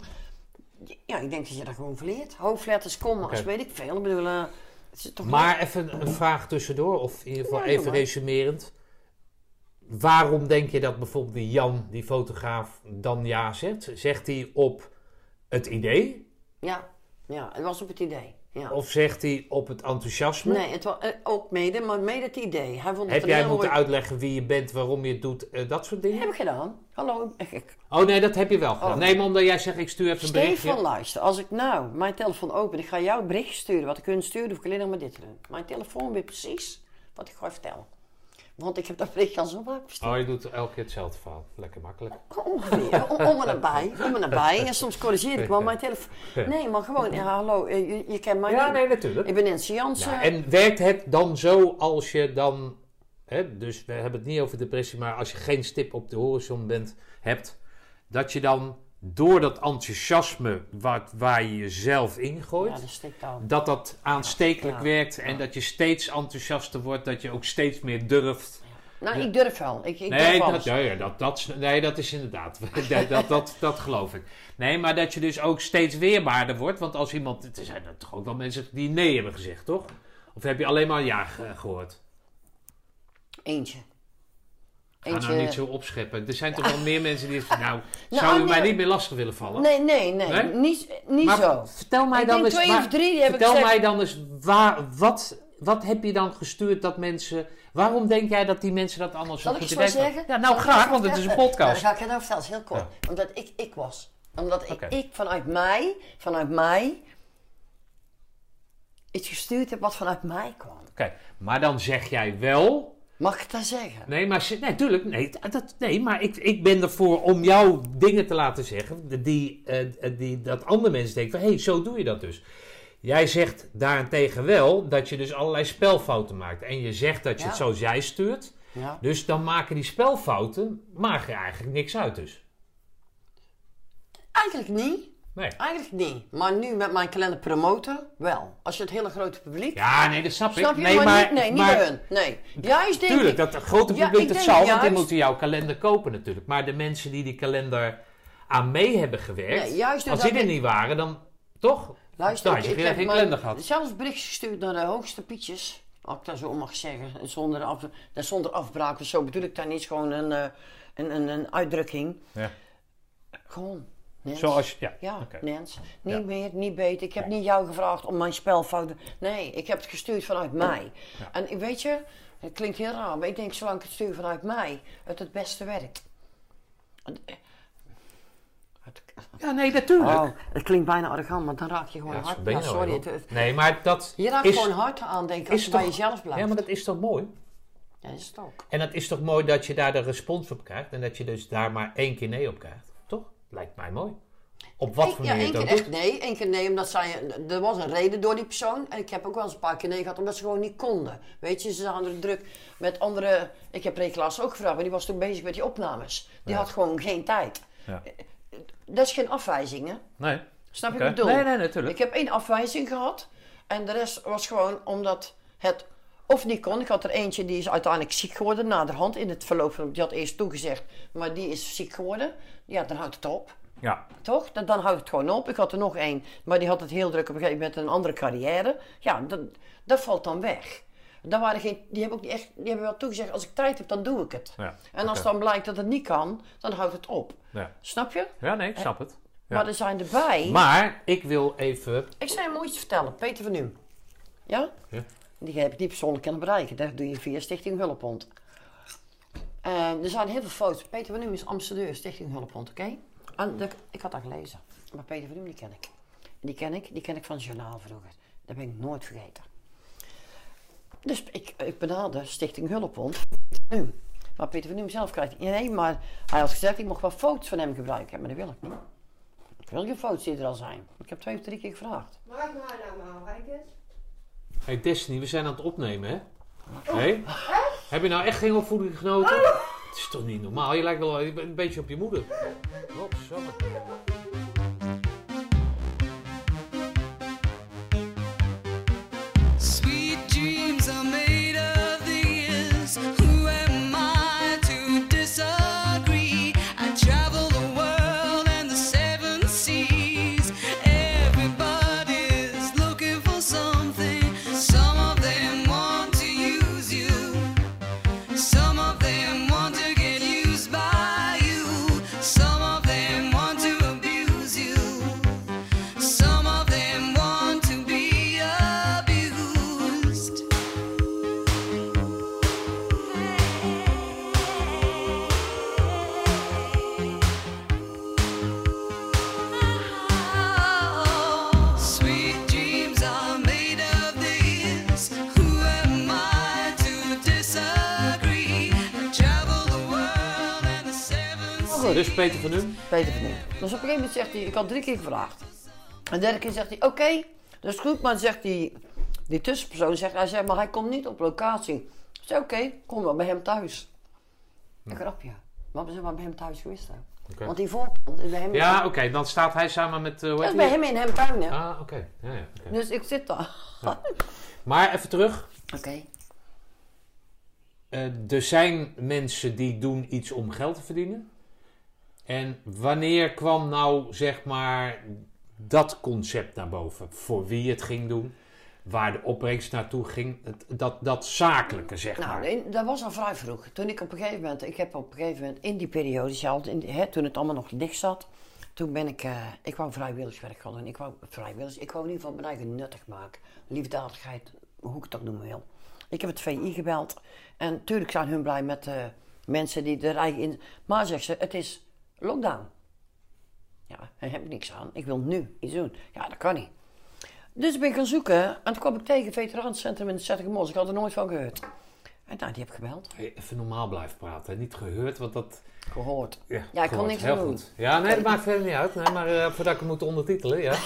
Ja, ik denk dat je dat gewoon verleert. Hoofdletters, commas, Oké. weet ik veel. Ik bedoel, eh, het is toch Maar even een vraag tussendoor, of in ieder geval Ja, even resumerend. Waarom denk je dat bijvoorbeeld die Jan, die fotograaf, dan ja zegt? Zegt hij op het idee? Ja, ja, het was op het idee. Ja. Of zegt hij op het enthousiasme? Nee, het was eh, ook mede, maar mede het idee. Hij vond het Heb jij moeten mooi... uitleggen wie je bent, waarom je het doet, eh, dat soort dingen? Heb ik gedaan. Hallo, ik, Oh nee, dat heb je wel gedaan. Oh. Nee, maar omdat jij zegt, ik stuur even een berichtje. Stefan, luister. Als ik nou mijn telefoon open, ik ga jou een berichtje sturen. Wat ik kun sturen, hoef ik alleen nog maar dit te doen. Mijn telefoon weet precies wat ik ga vertellen. Want ik heb dat berichtje al zo vaak verstuurd. Oh, je doet elke keer hetzelfde verhaal. Lekker makkelijk. Ongeveer. Om, om en nabij. Om en nabij. En soms corrigeer ik wel mijn telefoon. Nee, maar gewoon, ja, hallo, eh, je, je kent mij Ja, niet. nee, natuurlijk. Ik ben Nancy Jansen. Ja, en werkt het dan zo als je dan... Hè, dus we hebben het niet over depressie, maar als je geen stip op de horizon bent, hebt... dat je dan door dat enthousiasme wat, waar je jezelf ingooit, Ja, dat dat aanstekelijk Ja. werkt en dat je steeds enthousiaster wordt, dat je ook steeds meer durft. Nou, ik durf wel. Ik, ik Nee durf dat, ja, ja, dat, dat, nee, dat is inderdaad. dat, dat, dat, dat geloof ik. Nee, maar dat je dus ook steeds weerbaarder wordt. Want als iemand. Er zijn er toch ook wel mensen die nee hebben gezegd, toch? Of heb je alleen maar ja ge- gehoord? Eentje. Ga nou niet zo opscheppen. Er zijn toch wel meer mensen die zeggen. Nou, Nou, zou u nee, mij maar- niet meer lastig willen vallen? Nee, nee, nee. Nee? Niet, niet maar zo. vertel mij Ik dan eens. twee waar- of drie, die heb ik vertel gezegd. mij dan eens waar, wat, wat heb je dan gestuurd dat mensen. Waarom denk jij dat die mensen dat allemaal zo goed zeggen? Ja, nou graag, want het is een podcast. Ja, dan ga ik het nou vertellen, is heel kort. Ja. Omdat ik ik was. Omdat ik, ik vanuit mij, vanuit mij, iets gestuurd heb wat vanuit mij kwam. Oké, maar dan zeg jij wel. Mag ik dan zeggen? Nee, maar nee, tuurlijk. Nee, dat, nee maar ik, ik ben ervoor om jou dingen te laten zeggen. Die, eh, die, dat andere mensen denken van, hé, hey, zo doe je dat dus. Jij zegt daarentegen wel dat je dus allerlei spelfouten maakt. En je zegt dat je Ja. het zoals jij stuurt. Ja. Dus dan maken die spelfouten, maken eigenlijk niks uit dus. Eigenlijk niet. Nee. Eigenlijk niet. Maar nu met mijn kalender promoten, wel. Als je het hele grote publiek... Ja, nee, dat snap ik. Snap je? nee, maar, maar, niet, nee, niet maar, hun. Nee. Juist denk Tuurlijk, ik... dat het grote Ja, publiek ik dat zal, want die moeten jouw kalender kopen natuurlijk. Maar de mensen die die kalender aan mee hebben gewerkt, Nee, juist als die er ik- niet waren, dan toch? Luister, dan ik, geen, heb geen mijn- kalender gehad. zelfs berichtjes gestuurd naar de hoogste pietjes. Als ik dat zo mag zeggen. Zonder, af, zonder afbraak. Dus zo bedoel ik daar niet. Gewoon een, eh, een, een, een uitdrukking. Ja. Gewoon. Nens. Zoals ja. Ja. Nens. Niet Ja. meer, niet beter. Ik heb niet jou gevraagd om mijn spelfouten... Nee, ik heb het gestuurd vanuit mij. Ja. En ik- weet je, het klinkt heel raar, maar ik denk zolang ik het stuur vanuit mij, het het beste werkt. Het- het- Ja, nee, natuurlijk. Oh, het klinkt bijna arrogant, maar dan raak je gewoon Ja, hard. Ja, nou sorry. het-. Nee, maar dat je raakt is, gewoon hard aan denken als is je toch, bij jezelf blijft. Ja, maar dat is toch mooi? Ja, dat is het ook. En het is toch mooi dat je daar de respons op krijgt en dat je dus daar maar één keer nee op krijgt. Lijkt mij mooi. Op wat voor ja, manier je één keer ook echt nee. één keer nee, omdat zij... Er was een reden door die persoon. En ik heb ook wel eens een paar keer nee gehad, omdat ze gewoon niet konden. Weet je, ze hadden druk met andere... Ik heb Rekelaars ook gevraagd, maar die was toen bezig met die opnames. Die Ja. had gewoon geen tijd. Ja. Dat is geen afwijzing, hè? Nee. Snap wat ik bedoel? Nee, nee, natuurlijk. Ik heb één afwijzing gehad. En de rest was gewoon omdat het of niet kon. Ik had er eentje die is uiteindelijk ziek geworden naderhand in het verloop van... Die had eerst toegezegd, maar die is ziek geworden. Ja, dan houdt het op. Ja. Toch? Dan, dan houdt het gewoon op. Ik had er nog één, maar die had het heel druk op een gegeven moment een andere carrière. Ja, dat, dat valt dan weg. Daar waren geen, die hebben ook niet echt, die hebben wel toegezegd, als ik tijd heb, dan doe ik het. Ja, En als dan blijkt dat het niet kan, dan houdt het op. Ja. Snap je? ja, nee, ik snap het. Ja. Maar er zijn erbij... Maar ik wil even... Ik zou je iets vertellen. Peter van Nuem. Ja? Ja. Die heb ik niet persoonlijk kunnen bereiken. Dat doe je via Stichting Hulphond. Eh, er zijn heel veel foto's. Peter van Nuem is ambassadeur Stichting Hulphond, oké? Ik had dat gelezen. Maar Peter van Nuem, die ken ik. Die ken ik, die ken ik van het journaal vroeger. Dat ben ik nooit vergeten. Dus ik, ik benader Stichting Hulphond. Maar Peter van Nuem zelf krijgt... Nee, maar hij had gezegd, ik mocht wel foto's van hem gebruiken. Maar dat wil ik niet. Ik wil geen foto's die er al zijn. Ik heb twee of drie keer gevraagd. Maak maar nou maar. Hey Destiny, we zijn aan het opnemen, hè? Hé? Heb je nou echt geen opvoeding genoten? Het is toch niet normaal? Je lijkt wel een beetje op je moeder. Oh, zo. Dus Peter van Nuem. Peter van Nuem. Dus op een gegeven moment zegt hij, ik had drie keer gevraagd. En de derde keer zegt hij, oké, dat is goed. Maar zegt die, die tussenpersoon, zegt, hij zegt, maar hij komt niet op locatie. Ik zei, oké, kom wel bij hem thuis. Een grapje. Maar we zijn maar bij hem thuis geweest. Oké. Want die voorkant is bij hem. Ja, oké, dan staat hij samen met... eh, hoe Dat heet is bij hem in hem tuin, hè. Ah, oké. Ja, ja. Dus ik zit daar. Maar even terug. Oké. Eh, er zijn mensen die doen iets om geld te verdienen. En wanneer kwam nou, zeg maar, dat concept naar boven? Voor wie het ging doen, waar de opbrengst naartoe ging, het, dat, dat zakelijke, zeg Nou, maar. in- dat was al vrij vroeg. Toen ik op een gegeven moment, ik heb op een gegeven moment in die periode, in hè, toen het allemaal nog dicht zat, toen ben ik, eh, ik wou vrijwilligerswerk gaan doen. Ik wou vrijwilligers, ik wou in ieder geval mijn eigen nuttig maken. Liefdadigheid, hoe ik ook noemen wil. Ik heb het VI gebeld en natuurlijk zijn hun blij met de mensen die er eigenlijk in. Maar zegt ze, het is lockdown. Ja, daar heb ik niks aan. Ik wil nu iets doen. Ja, dat kan niet. Dus ben ik gaan zoeken en toen kwam ik tegen het veteranencentrum in de Zettergemos. Ik had er nooit van gehoord. En nou, die heb ik gebeld. Hey, Even normaal blijven praten, niet gehoord, want dat... Gehoord. Ja, Ja, ik kon niks Heel doen. goed. Ja, nee, dat maakt verder niet uit. Nee, maar eh, voordat ik het moet ondertitelen, ja.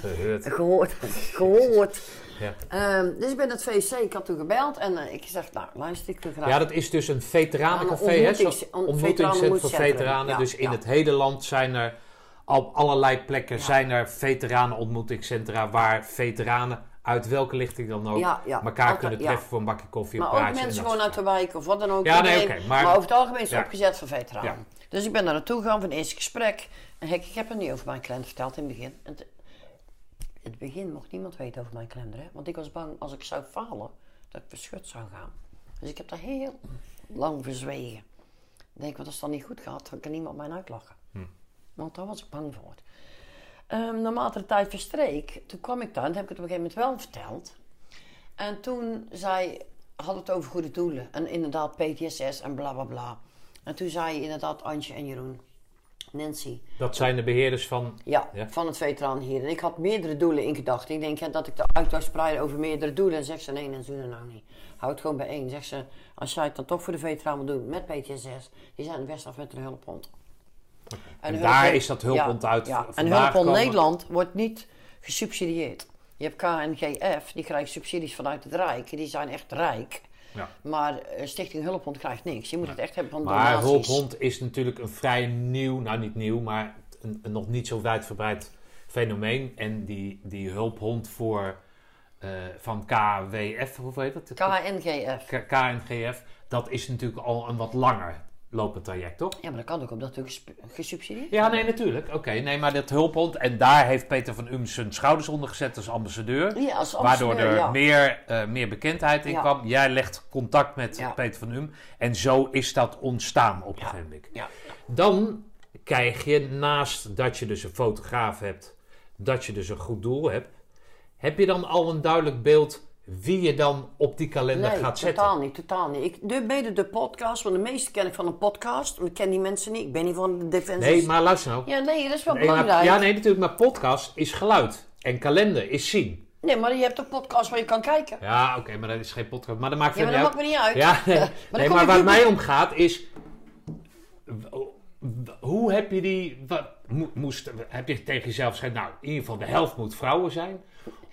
Gehoord. Gehoord. Gehoord. Ja. Ehm, dus ik ben het VC, ik had toen gebeld en eh, ik zeg, nou luister, ik wil graag. Ja, dat is dus een veteranencafé, Een hè? ontmoetings- een Ontmoetingscentrum voor veteranen. Ja, dus in het hele land zijn er op allerlei plekken zijn er veteranenontmoetingscentra waar veteranen uit welke lichting dan ook Ja, ja. elkaar Altijd, kunnen ja. treffen voor een bakje koffie, een maar ook mensen gewoon uit de wijk of wat dan ook. Ja, nee, oké, maar- over het algemeen is het opgezet voor veteranen. Dus ik ben daar naartoe gegaan voor het eerste gesprek. En ik, ik heb er niet over mijn klender verteld in het begin. En in het begin mocht niemand weten over mijn klender. Hè? Want ik was bang als ik zou falen, dat ik verschut zou gaan. Dus ik heb daar heel lang verzwegen. Ik denk, wat als het dan niet goed gaat, dan kan niemand mij uitlachen. Hm. Want daar was ik bang voor. Ehm naarmate de tijd verstreek, toen kwam ik daar en heb ik het op een gegeven moment wel verteld. En toen zei, had het over goede doelen. En inderdaad PTSS en bla bla bla. En toen zei inderdaad Antje en Jeroen, Nancy, Dat zijn de beheerders van... ja, Ja. van het veteraan hier. En ik had meerdere doelen in gedachten. Ik denk ja, dat ik de uit spreiden over meerdere doelen. En zegt ze, nee, Nancy, doe dat nou niet. Houd het gewoon bij één. Zegt ze, als jij het dan toch voor de veteraan wil doen met PTSS, die zijn best af met een hulphond. En daar is dat hulphond uit Ja, en hulphond. Nederland wordt niet gesubsidieerd. Je hebt KNGF, die krijgt subsidies vanuit het Rijk. Die zijn echt rijk. Ja. Maar eh, Stichting Hulphond krijgt niks. Je moet het echt hebben van Maar donaties. hulphond is natuurlijk een vrij nieuw, nou niet nieuw, maar een, een nog niet zo wijdverbreid fenomeen. En die, die hulphond voor, eh, van KWF, hoe heet dat? KNGF. KNGF, dat is natuurlijk al een wat langer lopend traject, toch? Ja, maar dat kan ook omdat gesp- gesubsidieerd Ja, nee, natuurlijk. Oké, nee, maar dat hulphond, en daar heeft Peter van Um zijn schouders onder gezet als ambassadeur. Ja, als Waardoor ambassadeur, er ja. meer, eh, meer bekendheid in Ja. kwam. Jij legt contact met Ja. Peter van Um. En zo is dat ontstaan op een gegeven moment. Ja. Dan krijg je naast dat je dus een fotograaf hebt, dat je dus een goed doel hebt, heb je dan al een duidelijk beeld wie je dan op die kalender Nee, gaat zetten? totaal niet, totaal niet. Ik doe mede de podcast, want de meeste ken ik van een podcast. Ik ken die mensen niet. Ik ben niet van de defensie. Nee, maar luister nou. Ja, nee, dat is wel Nee, maar- belangrijk. ja, nee, natuurlijk, maar podcast is geluid. En kalender is zien. Nee, maar je hebt een podcast waar je kan kijken. Ja, oké, maar dat is geen podcast. Maar dat maakt Ja, maar dat maakt me niet uit. Ja, nee, maar nee, maar waar het mij om gaat is... Hoe heb je die... Wat, mo- moest, heb je tegen jezelf gezegd... Nou, in ieder geval de helft moet vrouwen zijn?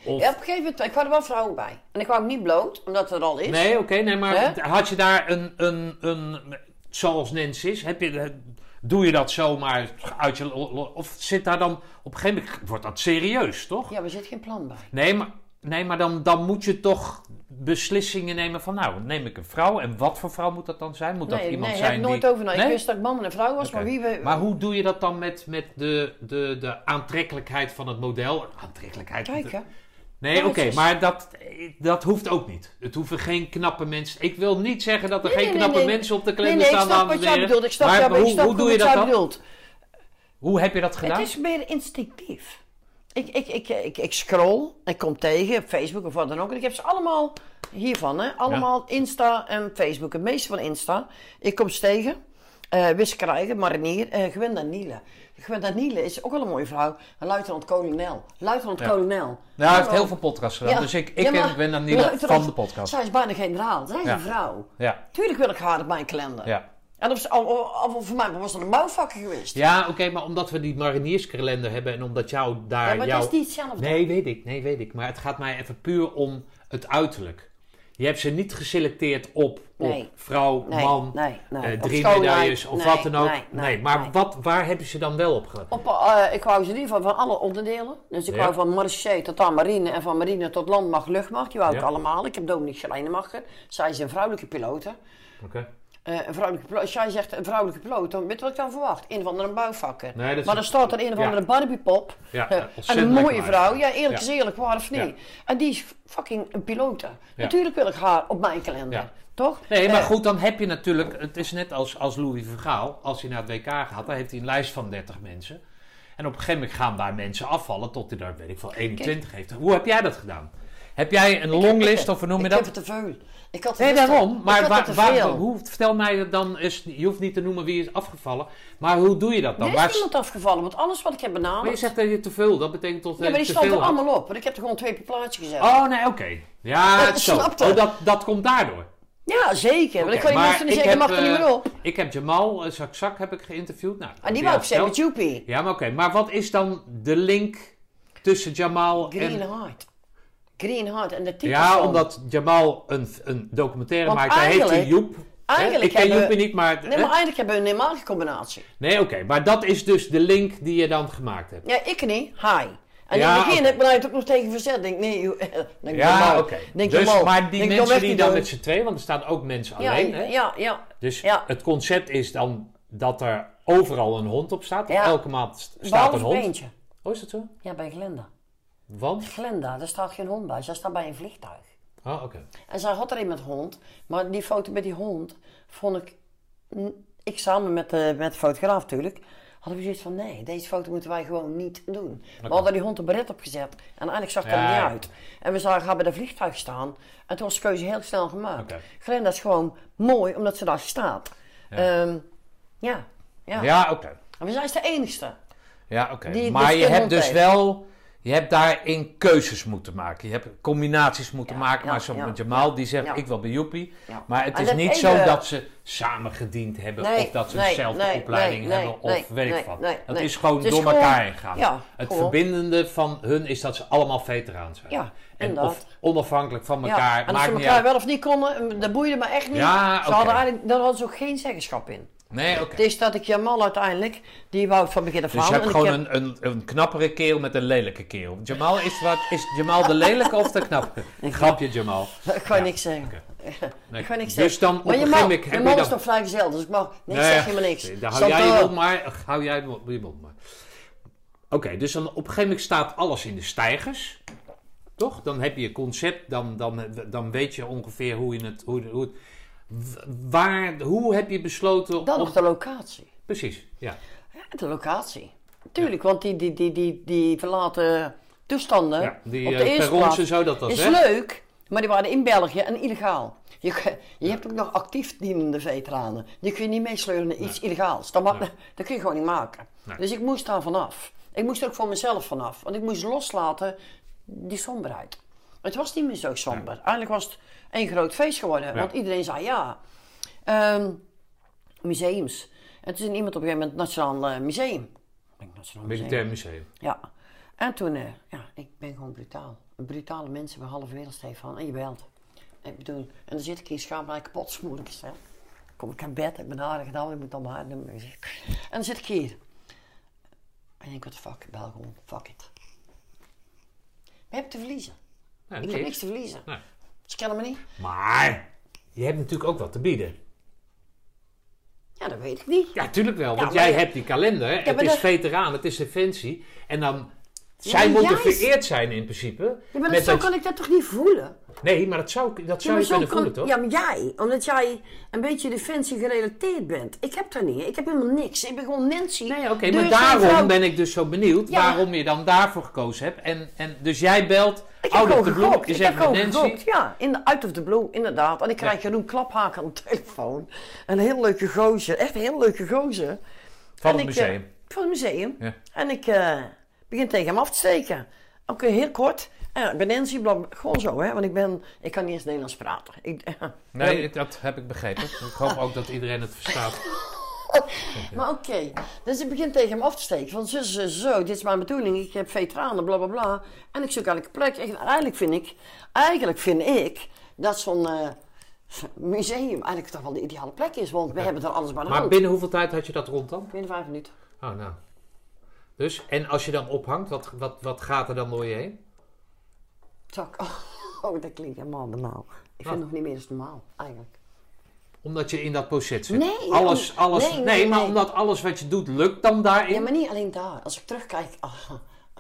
Of, Ja, op een gegeven moment, ik had er wel vrouwen bij. En ik wou hem niet bloot, omdat het er al is. nee, oké, nee, maar had je daar een... een, een zoals Nens is, heb je, doe je dat zomaar uit je... Of zit daar dan... Op een gegeven moment wordt dat serieus, toch? Ja, maar er zit geen plan bij. Nee, maar, nee, maar dan, dan moet je toch beslissingen nemen van... Nou, neem ik een vrouw en wat voor vrouw moet dat dan zijn? Moet dat iemand nee, heb zijn ik nooit over. Nou, Nee? Ik wist dat ik man en een vrouw was, maar wie we... Maar hoe doe je dat dan met, met de, de, de aantrekkelijkheid van het model? Aantrekkelijkheid? Kijk, hè. Nee, oké, Plaatjes. maar dat, dat hoeft ook niet. Het hoeven geen knappe mensen... Ik wil niet zeggen dat er Nee, geen knappe mensen op de Nee, kalender nee, ik staan. snap wat jij bedoelt. Ik snap, Maar jou, maar ik hoe, snap hoe goed doe je dat dan? bedoelt. Hoe heb je dat gedaan? Het is meer instinctief. Ik, ik, ik, ik, ik scroll, ik kom tegen op Facebook of wat dan ook. En ik heb ze allemaal hiervan, hè? Allemaal Insta en Facebook. Het meeste van Insta. Ik kom ze tegen. eh Wist krijgen, marinier, eh Gwenda Niele. Gwenda Niele is ook wel een mooie vrouw. Een luitenant-kolonel. Luitenant-kolonel. Nou, hij heeft heel veel podcasts gedaan, Ja. dus ik, ik Ja, ken maar- niet luitenant- van de podcast. Zij is bijna generaal. Zij is Ja. een vrouw. Ja, Tuurlijk wil ik haar op mijn kalender. ja. En al- voor mij was dat een bouwvakker geweest. Ja, oké, maar omdat we die marinierskalender hebben en omdat jou daar... Ja, maar jou... het is niet hetzelfde. Nee, weet ik, nee, weet ik. Maar het gaat mij even puur om het uiterlijk. Je hebt ze niet geselecteerd op, op Nee. vrouw, Nee, man, nee, eh, Op drie medailles of wat dan ook. nee, nee, maar nee. Wat, waar heb je ze dan wel op ge... Op, eh, ik wou ze in ieder geval van alle onderdelen. Dus ik Ja. wou van marché tot aan marine en van marine tot landmacht, luchtmacht. Die wou ik allemaal. Ik heb Dominique Schelijnemacher. Zij is een vrouwelijke piloot. Oké. Eh, een vrouwelijke. Als jij zegt een vrouwelijke piloot, dan weet je wat ik dan verwacht? Een van de bouwvakker. Nee, dat is- maar dan staat er een of Ja. andere Barbiepop. Ja, eh, en een mooie vrouw. Ja, eerlijk Ja. is eerlijk, waar of niet? Ja. En die is fucking een piloot. Natuurlijk wil ik haar op mijn kalender. Ja. Toch? Nee, maar Eh, goed, dan heb je natuurlijk... Het is net als, als Louis Vergaal. Als hij naar het WK gaat, dan heeft hij een lijst van 30 mensen. En op een gegeven moment gaan daar mensen afvallen tot hij daar, weet ik veel, 21 heeft. Hoe heb jij dat gedaan? Heb jij een longlist of hoe noem je ik dat? heb het te veel. Ik had Nee, daarom. ik Maar waar, waar- hoe, vertel mij dan eens. Je hoeft niet te noemen wie is afgevallen. Maar hoe doe je dat dan? Er Waar is niemand afgevallen, want alles wat ik heb benaderd... maar je zegt dat je te veel. Dat betekent tot ja, maar die stond er had. allemaal op. Want ik heb er gewoon twee per plaatje gezet. Oh, nee, oké. Ja, Ja, het zo. Oh, dat, dat komt daardoor. Ja, zeker. Want ik kan je maar niet ik zeggen, mag er niet eh, meer op. Ik heb Jamal uh, Zakzak heb ik geïnterviewd. Nou, En die heb wou ik zeggen met. Joepie. Ja, maar oké. Maar wat is dan de link tussen Jamal Green en... Green Heart. En de titel Ja, omdat Jamal een, een documentaire Want maakt. Daar heeft hij Joep. eigenlijk? Ik ken Joepie niet, maar... Nee, maar eigenlijk hebben we een eenmalige combinatie. Nee, oké. maar dat is dus de link die je dan gemaakt hebt. Ja, ik niet. Hi. En Ja, in het begin oké. heb ik me daar ook nog tegen verzet. Denk, nee, denk, Ja, oké. Denk, Dus, maar die Denk, mensen die dan doen. met z'n twee, want er staan ook mensen Ja, alleen. hè? ja, ja. Dus Ja. het concept is dan dat er overal een hond op staat. Ja. Elke maand st- staat Behalve een hond. eentje. Oh, is dat zo? Ja, bij Glenda. Want? Glenda, daar staat geen hond bij. Zij staat bij een vliegtuig. Oh, oké. En zij had er een met hond. Maar die foto met die hond vond ik... Ik samen met de, met de fotograaf natuurlijk... hadden we zoiets van... Nee, deze foto moeten wij gewoon niet doen. We hadden die hond een beret opgezet. En eigenlijk zag het er Ja, niet ja. uit. En we zagen haar bij de vliegtuig staan. En toen was de keuze heel snel gemaakt. Glenda is gewoon mooi omdat ze daar staat. Ja, ja. ja. Ja, oké. En we zijn de enigste. Ja, oké. Maar je hebt dus wel... Je hebt daarin keuzes moeten maken. Je hebt combinaties moeten Ja, maken. ja, maar zo ja, Jamal, ja, die zegt ik wil bij Joepie. Maar het is niet zo dat ze samen gediend hebben. Nee, of dat ze nee, dezelfde nee, opleiding hebben. of weet ik nee, wat. dat is gewoon door gewoon- elkaar heen gaan. het gewoon. verbindende van hun is dat ze allemaal veteraan zijn. Ja, en of onafhankelijk van elkaar. en als ze elkaar uit. wel of niet konden, dat boeide me echt niet. Ja, ze hadden eigenlijk, daar hadden ze ook geen zeggenschap in. Nee, oké. Het is dat ik Jamal uiteindelijk, die wou het van begin af Dus aan. je hebt gewoon heb- een, een, een knappere kerel met een lelijke kerel. Jamal is, wat, is Jamal de lelijke of de knappe? Grapje, Jamal. Ik ga Ja, niks zeggen. Nee. Ik ga niks Dus zeggen. dan op maar een Jamal, gegeven moment heb je Jamal is dan- toch vrijgezel, dus ik mag niks Nee, zeg je maar niks. Daar hou jij je mond maar. Hou jij je mond- maar. Oké, dus dan op een gegeven moment staat alles in de stijgers. Toch? Dan heb je je concept, dan, dan, dan weet je ongeveer hoe je het. Hoe, hoe het waar, hoe heb je besloten Dan nog de locatie. Precies, ja. Ja, de locatie. Tuurlijk, want die, die, die, die, die verlaten toestanden ja die op de eh, eerste plaats en zo, dat was is hè? leuk, maar die waren in België en illegaal. Je, je hebt ook nog actief dienende veteranen. Die kun je niet meesleuren naar iets illegaals. Dat, mag, Nee. dat kun je gewoon niet maken. Nee. Dus ik moest daar vanaf. Ik moest er ook voor mezelf vanaf. Want ik moest loslaten die somberheid. Het was niet meer zo somber. Eigenlijk was het één groot feest geworden. Want iedereen zei ja. Ehm, museums. En toen is iemand op een gegeven moment Nationaal eh, Museum. Ik denk, Nationaal Museum. Militair museum. Ja. En toen, eh, ja, ik ben gewoon brutaal. Een brutale mensen bij halve wereld, Stefan. En je belt. Ik bedoel, en dan zit ik hier schaamlijk kapot stel. Kom ik aan bed, ik ben aardig gedaan, ik moet dan maar nummer gezegd. En dan zit ik hier. En ik denk, the fuck, ik bel gewoon, fuck it. We hebben te verliezen. Ja, ik niks. heb niks te verliezen. Nee. Ze kennen me niet. Maar je hebt natuurlijk ook wat te bieden. Ja, dat weet ik niet. Ja, tuurlijk wel. Want jij hebt die kalender. het is dat- veteraan, het is defensie. En dan... Zij maar moeten vereerd zijn in principe. Ja, maar dat, zo dat- kan ik dat toch niet voelen? Nee, maar dat zou, dat zou maar je zo kunnen kan- voelen, toch? Ja, maar jij, omdat jij een beetje defensie gerelateerd bent. Ik heb daar niet. Ik heb helemaal niks. Ik ben gewoon Nancy. Nee, oké, Dus maar een daarom vrouw- ben ik dus zo benieuwd Ja. waarom je dan daarvoor gekozen hebt. En, en dus jij belt, Ik heb out of gewoon the blue, gegokt. je Ik heb gewoon. Ja, in de, out of the blue, inderdaad. En ik krijg Jeroen Klaphaak aan de telefoon. Een heel leuke gozer. Echt een heel leuke gozer. Van En het ik, eh, museum. van het museum. Ja. En ik eh, begin tegen hem af te steken. Oké, heel kort. Nancy, bla, bla, gewoon zo, hè. Want ik ben, ik kan niet eens Nederlands praten. Ik, Nee, dat heb ik begrepen. Ik hoop ook dat iedereen het verstaat. Maar oké, dus ik begin tegen hem af te steken. Van zo, zo, zo, dit is mijn bedoeling. Ik heb veteranen, bla bla bla. En ik zoek elke plek. En eigenlijk vind ik, eigenlijk vind ik dat zo'n eh, museum eigenlijk toch wel de ideale plek is. Want we hebben er alles bij de Maar hand. binnen hoeveel tijd had je dat rond dan? Binnen vijf minuten. Oh, nou. Dus, en als je dan ophangt, wat, wat, wat gaat er dan door je heen? Zak. Oh, dat klinkt helemaal normaal. Ik vind Wat? het nog niet meer eens normaal, eigenlijk. Omdat je in dat proces zit. Nee, alles, alles, nee, nee, nee, maar nee. omdat alles wat je doet lukt dan daarin. Ja, maar niet alleen daar. Als ik terugkijk, ah,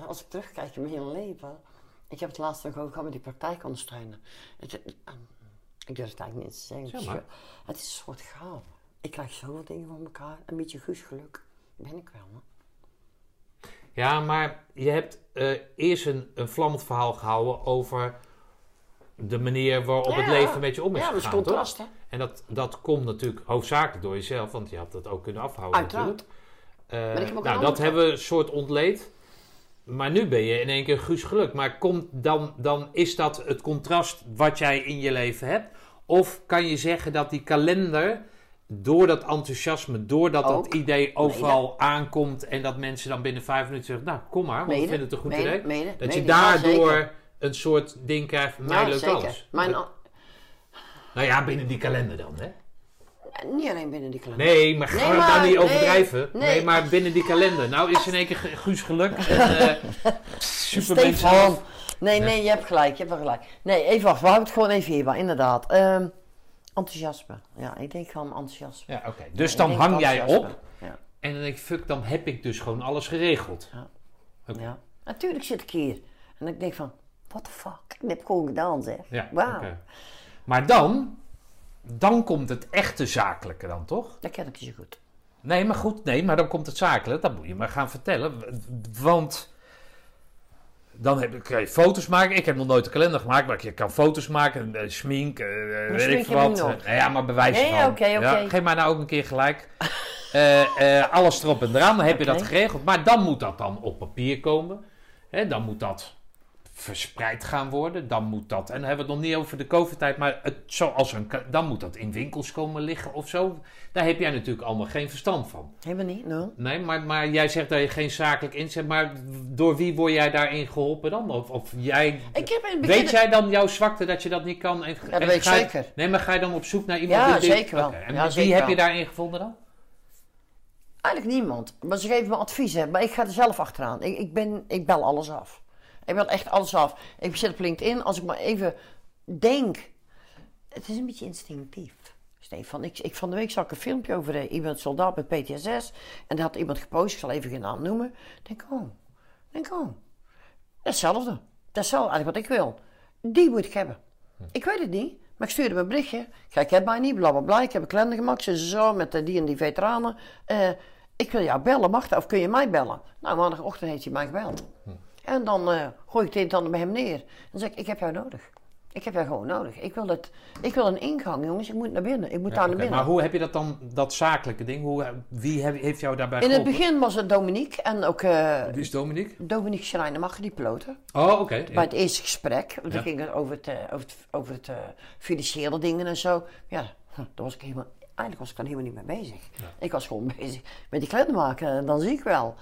als ik terugkijk in mijn hele leven. Ik heb het laatst ook gehad met die praktijk ondersteunen. Het, het, ah, ik durf het eigenlijk niet te zeggen. Zeg maar. Het is een soort gaaf. Ik krijg zoveel dingen van elkaar. Een beetje guus geluk. Ben ik wel, hè? Ja, maar je hebt eh, eerst een, een vlammend verhaal gehouden over de manier waarop het Ja. leven met je om is Ja, dat is gegaan, toch? contrast, hè? En dat, dat komt natuurlijk hoofdzakelijk door jezelf, want je had dat ook kunnen afhouden Uiteraard. natuurlijk. Eh, nou, dat hebben we een soort ontleed. Maar nu ben je in één keer Guus geluk. Maar komt dan, dan is dat het contrast wat jij in je leven hebt? Of kan je zeggen dat die kalender, door dat enthousiasme, doordat dat idee overal aankomt en dat mensen dan binnen vijf minuten zeggen, nou kom maar, want ik Mede, vind het een goed mede, idee. dat je ja, daardoor. Een soort ding krijgt, van mij Ja, lukt zeker. alles. Mijn, Nou ja, binnen die kalender dan, hè? niet alleen binnen die kalender. Nee, maar ga Nee, maar- nou niet overdrijven. Nee, nee. maar binnen die kalender. Nou is in één keer Guus geluk. En, eh Stefan. zelf. Nee, nee, je hebt gelijk, je hebt wel gelijk. Nee, even wacht, we houden het gewoon even hierbij, inderdaad. Ehm, enthousiasme. Ja, ik denk gewoon enthousiasme. Ja, oké. Dus dan hang jij op. Ja, En dan denk ik, fuck, dan heb ik dus gewoon alles geregeld. Oké. ja. Natuurlijk zit ik hier. En ik denk van, what the fuck? Ik heb gewoon gedaan, zeg. Ja, Wauw. oké. Maar dan, dan komt het echte zakelijke dan, toch? Dat ken ik zo goed. Nee, maar goed, nee, maar dan komt het zakelijke. Dat moet je maar gaan vertellen. Want dan heb ik, kan je foto's maken. Ik heb nog nooit een kalender gemaakt, maar je kan foto's maken, eh, smink, eh, weet ik wat. Eh, ja, maar bewijs Nee, van. oké, oké. Ja, geef mij nou ook een keer gelijk. Eh, eh, alles erop en eraan, dan heb je dat Oké. geregeld. Maar dan moet dat dan op papier komen. Hè, dan moet dat verspreid gaan worden. Dan moet dat, en dan hebben we het nog niet over de COVID-tijd, maar het, zoals een, dan moet dat in winkels komen liggen of zo. Daar heb jij natuurlijk allemaal geen verstand van. Helemaal niet, no. Nee, maar, maar jij zegt dat je geen zakelijk inzet, maar door wie word jij daarin geholpen dan? Of, of jij, Ik heb het begin... weet jij dan jouw zwakte dat je dat niet kan? En, dat en weet ik zeker. Nee, maar ga je dan op zoek naar iemand Ja, die... zeker wel. En Ja, wie zeker heb je daarin gevonden dan? Eigenlijk niemand. Maar ze geven me adviezen. Maar ik ga er zelf achteraan. Ik, ik, ben, ik bel alles af. Ik bel echt alles af. Ik zit op LinkedIn. Als ik maar even denk. Het is een beetje instinctief. Stefan, ik, ik, van de week zag ik een filmpje over eh, iemand soldaat met PTSS. En daar had iemand gepost. Ik zal even geen naam noemen. Ik denk, oh. Denk, oh. Hetzelfde. Dat is eigenlijk wat ik wil. Die moet ik hebben. Ik weet het niet, maar ik stuurde een berichtje. Kijk, ik heb mij niet, bla bla bla. Ik heb een kalender gemaakt, ze zo, met eh, die en die veteranen. Eh, ik wil jou bellen, mag dat? Of kun je mij bellen? Nou, maandagochtend heeft hij mij gebeld. En dan eh, gooi ik het een bij hem neer. En dan zeg ik, ik heb jou nodig. Ik heb jou gewoon nodig. Ik wil, dat, ik wil een ingang, jongens. Ik moet naar binnen. Ik moet daar naar binnen. maar hoe heb je dat dan, dat zakelijke ding, hoe, wie heb- heeft jou daarbij In het geholpen? begin was het Dominique en ook eh Wie is Dominique? Dominique Schrijnemacher, die piloten. Oh, oké. Bij het eerste gesprek, want Ja. dan ging het over het, eh, over het, over het financiële dingen en zo. Ja, hm, daar was ik helemaal, eigenlijk was ik daar helemaal niet mee bezig. Ik was gewoon bezig met die kleden maken en dan zie ik wel.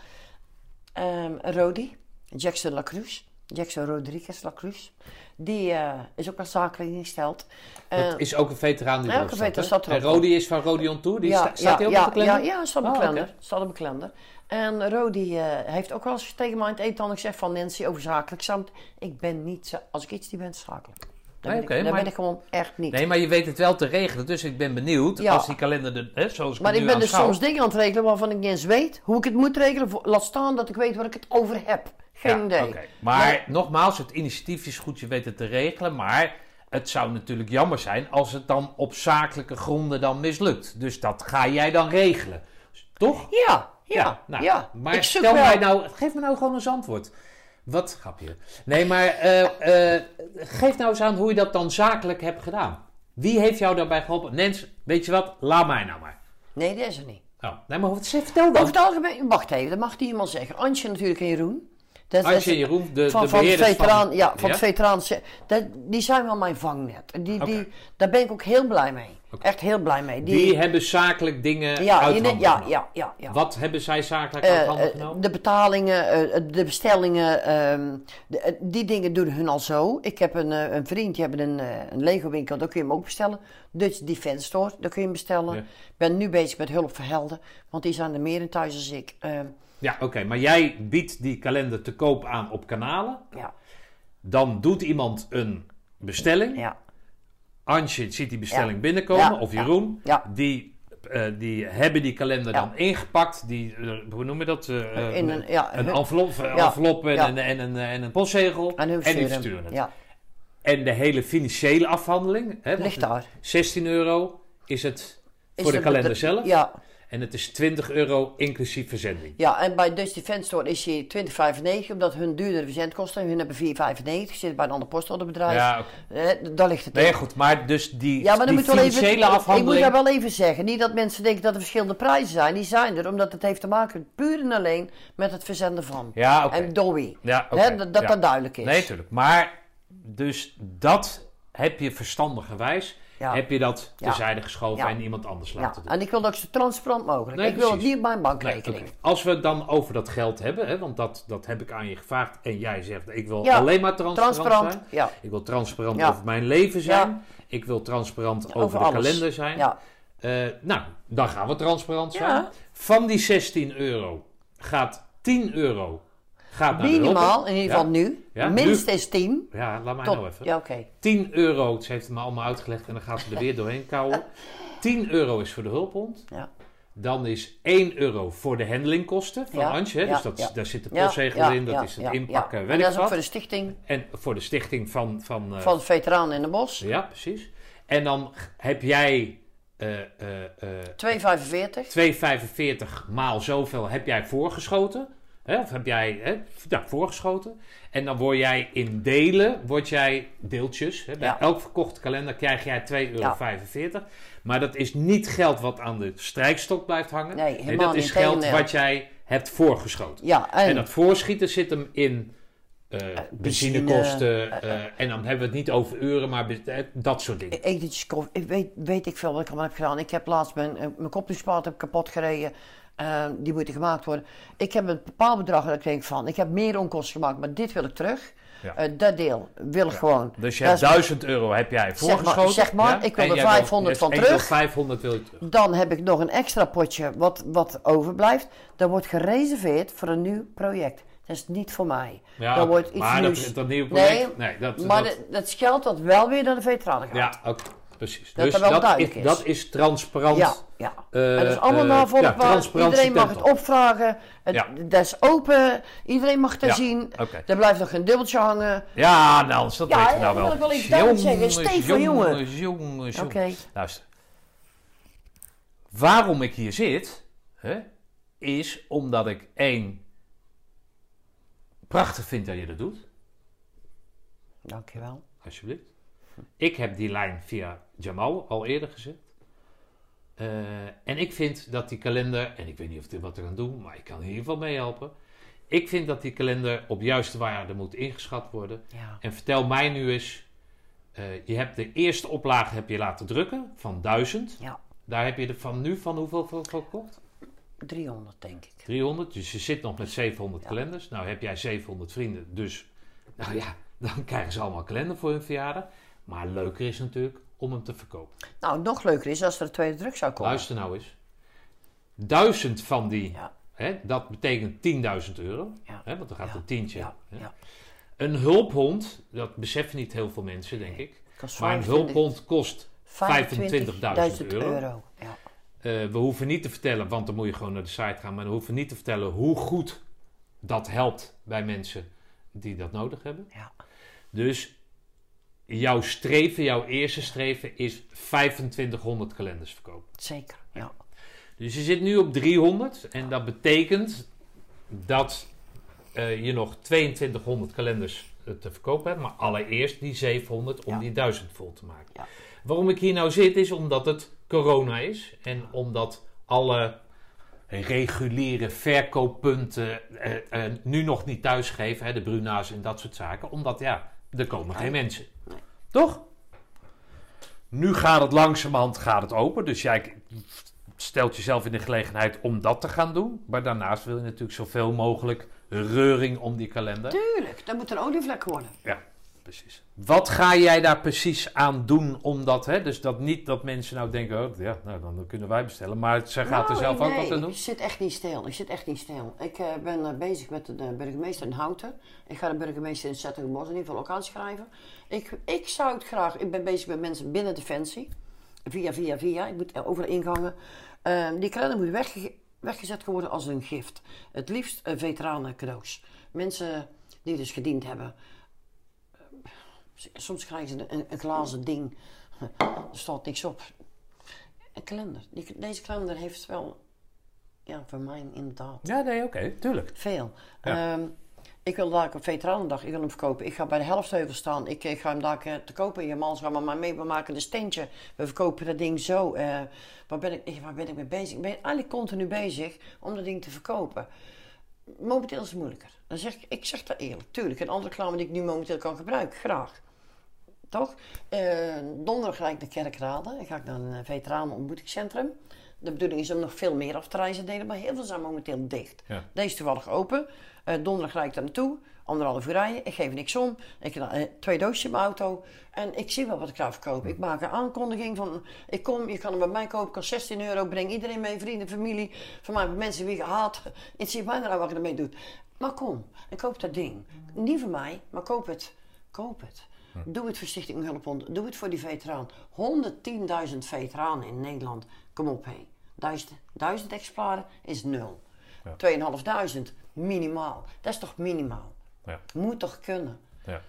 Ehm Rodi, Jackson Lacruz, Jackson Rodriguez Lacruz, die eh, is ook wel zakelijk ingesteld. Eh, Dat is ook een veteraan die Ja, ook een veteraan staat. En Rodi is van Rodion Tour, die sta- staat hij ook ja, op de? Ja, ja, staat op Oh, oké. Staat op. En Rodi eh, heeft ook wel eens tegen mij in het eten gezegd van Nancy over zakelijk samt. Ik ben niet, als ik iets niet ben, zakelijk. Daar, Nee, ben, ik, daar maar- ben ik gewoon echt niet. Nee, maar je weet het wel te regelen, dus ik ben benieuwd Ja. als die kalender, er, hè, zoals ik maar ik ben dus soms dingen aan het regelen waarvan ik niet eens weet hoe ik het moet regelen. Laat staan dat ik weet waar ik het over heb. Geen Ja, idee. oké. Maar nogmaals, het initiatief is goed, je weet het te regelen, maar het zou natuurlijk jammer zijn als het dan op zakelijke gronden dan mislukt. Dus dat ga jij dan regelen, toch? Ja, ja, nou, ja. Maar ik zoek stel wel. mij nou, geef me nou gewoon eens antwoord. Wat, grapje. Nee, maar eh, eh, geef nou eens aan hoe je dat dan zakelijk hebt gedaan. Wie heeft jou daarbij geholpen? Nens, weet je wat? Laat mij nou maar. Nee, dat is er niet. Oh, nee, maar wat, vertel dan. Over het algemeen, wacht even, dat mag niet iemand zeggen. Antje natuurlijk en Jeroen. Dat en Jeroen, de, van, de van ja, van Ja? de veteraan, dat, die zijn wel mijn vangnet. Die, daar ben ik ook heel blij mee. Echt heel blij mee. Die, hebben zakelijk dingen ja, uit je handen ja, ja, ja, ja. Wat hebben zij zakelijk Eh, uit handen eh, genomen? de betalingen, eh, de bestellingen, ehm, de- eh, die dingen doen hun al zo. Ik heb een, eh, een vriend, die hebben een, eh, een Lego winkel, daar kun je hem ook bestellen. Dutch Defense Store, daar kun je hem bestellen. Ja. Ik ben nu bezig met hulp voor helden, want die zijn er meer in thuis als ik. Ehm, Ja, oké. Maar jij biedt die kalender te koop aan op kanalen. ja, Dan doet iemand een bestelling. ja, Antje ziet die bestelling Ja. binnenkomen. Ja, Of Jeroen. ja. Die, eh, die hebben die kalender dan ingepakt. Die, eh, hoe noem je dat? Eh, in een, ja, een envelop, en, en, een, en een postzegel. en, en die versturen. het. Ja, En de hele financiële afhandeling. Hè, ligt daar. 16 euro is het Is voor de kalender zelf. Ja, En het is 20 euro inclusief verzending. ja, en bij Dutch Defense Store is hij 20,95, omdat hun duurdere verzendkosten. Hun hebben 4,95, zit bij een ander postorderbedrijf. Ja, oké. Eh, daar ligt het. Nee, goed. Maar dus die, Ja, maar dan die moet wel even, financiële ik moet afhandeling... daar wel even zeggen. Niet dat mensen denken dat er verschillende prijzen zijn. Die zijn er, omdat het heeft te maken puur en alleen met het verzenden van. Ja, oké. En Dolby. Ja, dat dat, Ja. dat duidelijk is. Nee, tuurlijk. Maar dus dat heb je verstandigerwijs, Ja. heb je dat terzijde geschoven en iemand anders laten doen. En ik wil ook zo transparant mogelijk. Nee, ik wil het niet op mijn Nee, bankrekening. Als we het dan over dat geld hebben, hè, want dat, dat heb ik aan je gevraagd en jij zegt ik wil alleen maar transparant, Transparant. zijn. Ik wil transparant over mijn leven zijn. Ik wil transparant over, Over de alles. kalender zijn. Eh, nou, dan gaan we transparant zijn. Van die 16 euro gaat 10 euro gaat Minimaal, in ieder Ja. geval nu. Ja, Minstens 10. Ja, laat mij Tot, nou even. ja, oké. 10 euro, ze heeft het me allemaal uitgelegd en dan gaat ze er weer doorheen kouwen. 10 euro is voor de hulphond. Ja. Dan is 1 euro voor de handlingkosten van Ja, Antje. Dus dat, ja. daar zit de postzegel ja, in, dat is het inpakken, ja. En dat is ook voor de stichting En voor de stichting van... van, eh, van het Veteranen in de Bos. Ja, precies. En dan heb jij eh, eh, 2,45. 2,45 maal zoveel heb jij voorgeschoten. Hè? Of heb jij hè? Ja, voorgeschoten. En dan word jij in delen, word jij deeltjes. Hè? Bij Ja. elk verkochte kalender krijg jij 2,45 euro. Maar dat is niet geld wat aan de strijkstok blijft hangen. Nee, helemaal dat is geld Tegendeel. wat jij hebt voorgeschoten. Ja, en, En dat voorschieten zit hem in eh benzine, benzinekosten. eh, en dan hebben we het niet over uren, maar eh, dat soort dingen. etentjes koffie. Ik weet, weet ik veel wat ik allemaal heb gedaan. Ik heb laatst mijn, eh, mijn heb kapot gereden. Eh, die moet gemaakt worden. Ik heb een bepaald bedrag dat ik denk van, ik heb meer onkosten gemaakt, maar dit wil ik terug. Ja. Eh, dat deel wil ik gewoon. Dus je hebt is- 1000 euro heb jij maar- voorgeschoten. zeg maar, ik wil En er jij wil- 500 van en je wil terug. 500 wil je terug. Dan heb ik nog een extra potje wat, wat overblijft. Dat wordt gereserveerd voor een nieuw project. Dat is niet voor mij. Ja, oké. wordt iets maar nieuws. dat, dat nieuwe Nee, project... Nee, dat, maar dat, dat, dat is geld dat wel weer naar de veteranen gaat. ja, oké, precies. Dat dus dat wel dat, duidelijk is, is. dat is transparant. Ja, ja. eh, en dat is allemaal eh, navolgbaar. ja, transparantie iedereen mag het opvragen. Het, Ja. Dat is open. Iedereen mag het Ja, zien. Er blijft nog geen dubbeltje hangen. Ja, nou, dat Ja, weten we ja, nou dat wel. wil ik wel even duidelijk zeggen. Jongen. jongens, jongens, Oké. jongens. Luister. Waarom ik hier zit, hè, is omdat ik één prachtig vind dat je dat doet. Dankjewel. Alsjeblieft. Ik heb die lijn via Jamal al eerder gezet. Eh, en ik vind dat die kalender, en ik weet niet of dit wat er aan doen, maar ik kan in ieder geval meehelpen. Ik vind dat die kalender op juiste waarde moet ingeschat worden. Ja. En vertel mij nu eens, eh, je hebt de eerste oplage heb je laten drukken van 1000. ja, Daar heb je er van nu van hoeveel voor verkocht? 300 denk ik. 300. Dus je zit nog met 700 Ja. kalenders. Nou heb jij 700 vrienden, dus nou ja, dan krijgen ze allemaal kalender voor hun verjaardag. Maar leuker is natuurlijk om hem te verkopen. Nou, nog leuker is als er een tweede druk zou komen. Luister nou eens. Duizend van die, Ja. hè, dat betekent 10.000 euro. Ja. Hè, want er gaat Ja. een tientje. Ja, hè. ja. Een hulphond, dat beseffen niet heel veel mensen, denk ik. Maar een 25 hulphond kost 25.000 euro. euro. Ja. Eh, we hoeven niet te vertellen, want dan moet je gewoon naar de site gaan. Maar we hoeven niet te vertellen hoe goed dat helpt bij mensen die dat nodig hebben. Ja. Dus jouw streven, jouw eerste streven is 2500 kalenders verkopen. Zeker, ja. Dus je zit nu op 300 en dat betekent dat eh, je nog 2200 kalenders eh, te verkopen hebt. Maar allereerst die 700 om Ja. die 1000 vol te maken. Ja. Waarom ik hier nou zit is omdat het corona is en omdat alle reguliere verkooppunten eh, nu nog niet thuisgeven. Hè, de Bruna's en dat soort zaken. Omdat ja, er komen geen mensen. Toch? Nu gaat het langzamerhand gaat het open. Dus jij stelt jezelf in de gelegenheid om dat te gaan doen. Maar daarnaast wil je natuurlijk zoveel mogelijk reuring om die kalender. Tuurlijk, dat moet een olievlek worden. Ja, precies. Wat ga jij daar precies aan doen om dat, hè? Dus dat niet dat mensen nou denken, oh, ja, nou dan kunnen wij bestellen. Maar zij gaat er Nou, zelf ook wat aan doen. Ik zit echt niet stil. Ik zit echt niet stil. Ik eh, ben eh, bezig met de, burgemeester in Houten. Ik ga de burgemeester in Zettingenbos in ieder geval ook aanschrijven. Ik, ik zou het graag... Ik ben bezig met mensen binnen Defensie. Via, via, via. Ik moet over ingangen. Ehm, die kalender moet wegge- weggezet worden als een gift. Het liefst uh, veteranen cadeaus. Mensen die dus gediend hebben. Soms krijgen ze een, een glazen ding. Er staat niks op. Een kalender. Die, deze kalender heeft wel, ja, voor mij inderdaad, Ja, nee, oké, tuurlijk. veel. Ja. Ehm, ik wil daar op Veteranendag, ik wil hem verkopen. Ik ga bij de helftheuvel staan. Ik, ik ga hem daar te kopen. Je gaan maar, mee. We maken een steentje. We verkopen dat ding zo. eh, waar, ben ik, ik- waar ben ik mee bezig? Ik ben eigenlijk continu bezig om dat ding te verkopen. Momenteel is het moeilijker. Dan zeg ik, ik zeg dat eerlijk. Tuurlijk, een andere reclame die ik nu momenteel kan gebruiken, graag. Toch? Eh, donderdag ga ik naar Kerkrade. Dan ga ik naar een veteranenontmoetingscentrum. De bedoeling is om nog veel meer af te reizen delen, maar heel veel zijn momenteel dicht. Ja. Deze is toevallig open. Eh, donderdag ga ik daar naartoe. Anderhalf uur rijden. Ik geef niks om. Ik heb eh, twee doosjes in mijn auto. En ik zie wel wat ik ga verkopen. Ik maak een aankondiging van... Ik kom, je kan hem bij mij kopen. Kost 16 euro. Breng iedereen mee. Vrienden, familie. Van mij mensen wie haat. Het zie mij nou wat je ermee doet. Maar kom. En koop dat ding. Niet voor mij, maar koop het. Koop het. Doe het voor Stichting Hulphond. Doe het voor die veteraan. 110.000 veteranen in Nederland. Kom op, hé. Duizend, duizend exemplaren is nul. 2.500 minimaal. Dat is toch minimaal? Ja. Moet toch kunnen? Ja.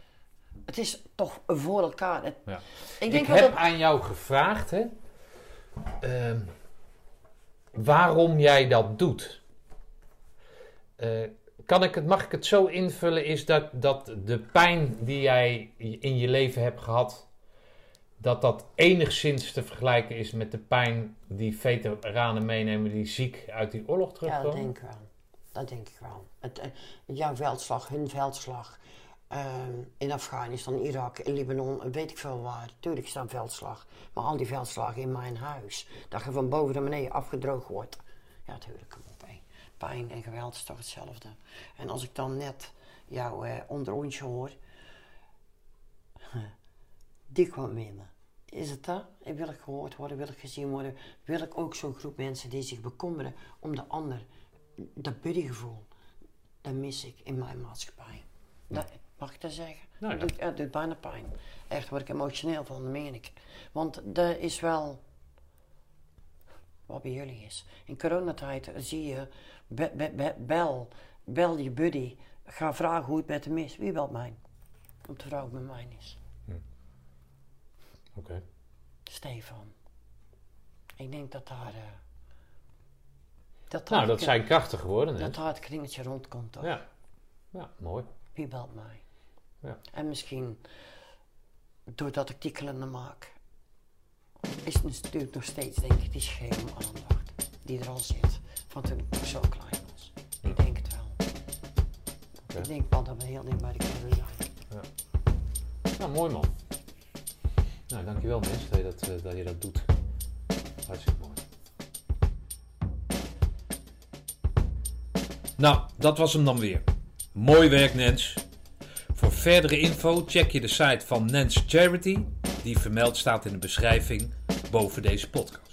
Het is toch voor elkaar. Het- Ja. Ik denk heb dat... aan jou gevraagd, hè, ehm, waarom jij dat doet. Eh, kan ik het, mag ik het zo invullen, is dat, dat de pijn die jij in je leven hebt gehad, dat dat enigszins te vergelijken is met de pijn die veteranen meenemen die ziek uit die oorlog Ja, terugkomen? dat denk ik wel. Dat denk ik wel. Het, eh, jouw veldslag, hun veldslag. ehm, in Afghanistan, Irak, in Libanon, weet ik veel waar. Tuurlijk is dat veldslag. Maar al die veldslagen in mijn huis. Dat je van boven naar beneden afgedroogd wordt. Ja, tuurlijk. Pijn en geweld is toch hetzelfde. En als ik dan net jouw eh, onderontje hoor. Die kwam binnen. Is het dat? Ik Wil ik gehoord worden? Wil ik gezien worden? Wil ik ook zo'n groep mensen die zich bekommeren om de ander? Dat buddygevoel, dat mis ik in mijn maatschappij. Dat, mag ik dat zeggen? Nou dat, doet, dat doet bijna pijn. Echt word ik emotioneel van, dat meen ik. Want dat is wel wat bij jullie is. In coronatijd zie je, be- be- be- bel, bel je buddy. Ga vragen hoe het met hem is. Wie belt mij? Om te vragen hoe het met mij is. Oké. Stefan. Ik denk dat daar... eh, dat Nou, dat zijn krachten geworden, hè? Dat daar het kringetje rondkomt, toch? Ja. ja, mooi. Wie belt mij? Ja. En misschien, doordat ik die kalender maak, is het natuurlijk nog steeds, denk ik, die schema aandacht die er al zit. Van toen ik nog zo klein was. Ik denk het wel. Ik denk wel dat we heel dicht bij de kinderen zijn. Nou, mooi man. Nou, dankjewel Mens dat je dat, eh, dat je dat doet. Hartstikke mooi. Nou, dat was hem dan weer. Mooi werk Nens. Voor verdere info check je de site van Nens Charity, die vermeld staat in de beschrijving boven deze podcast.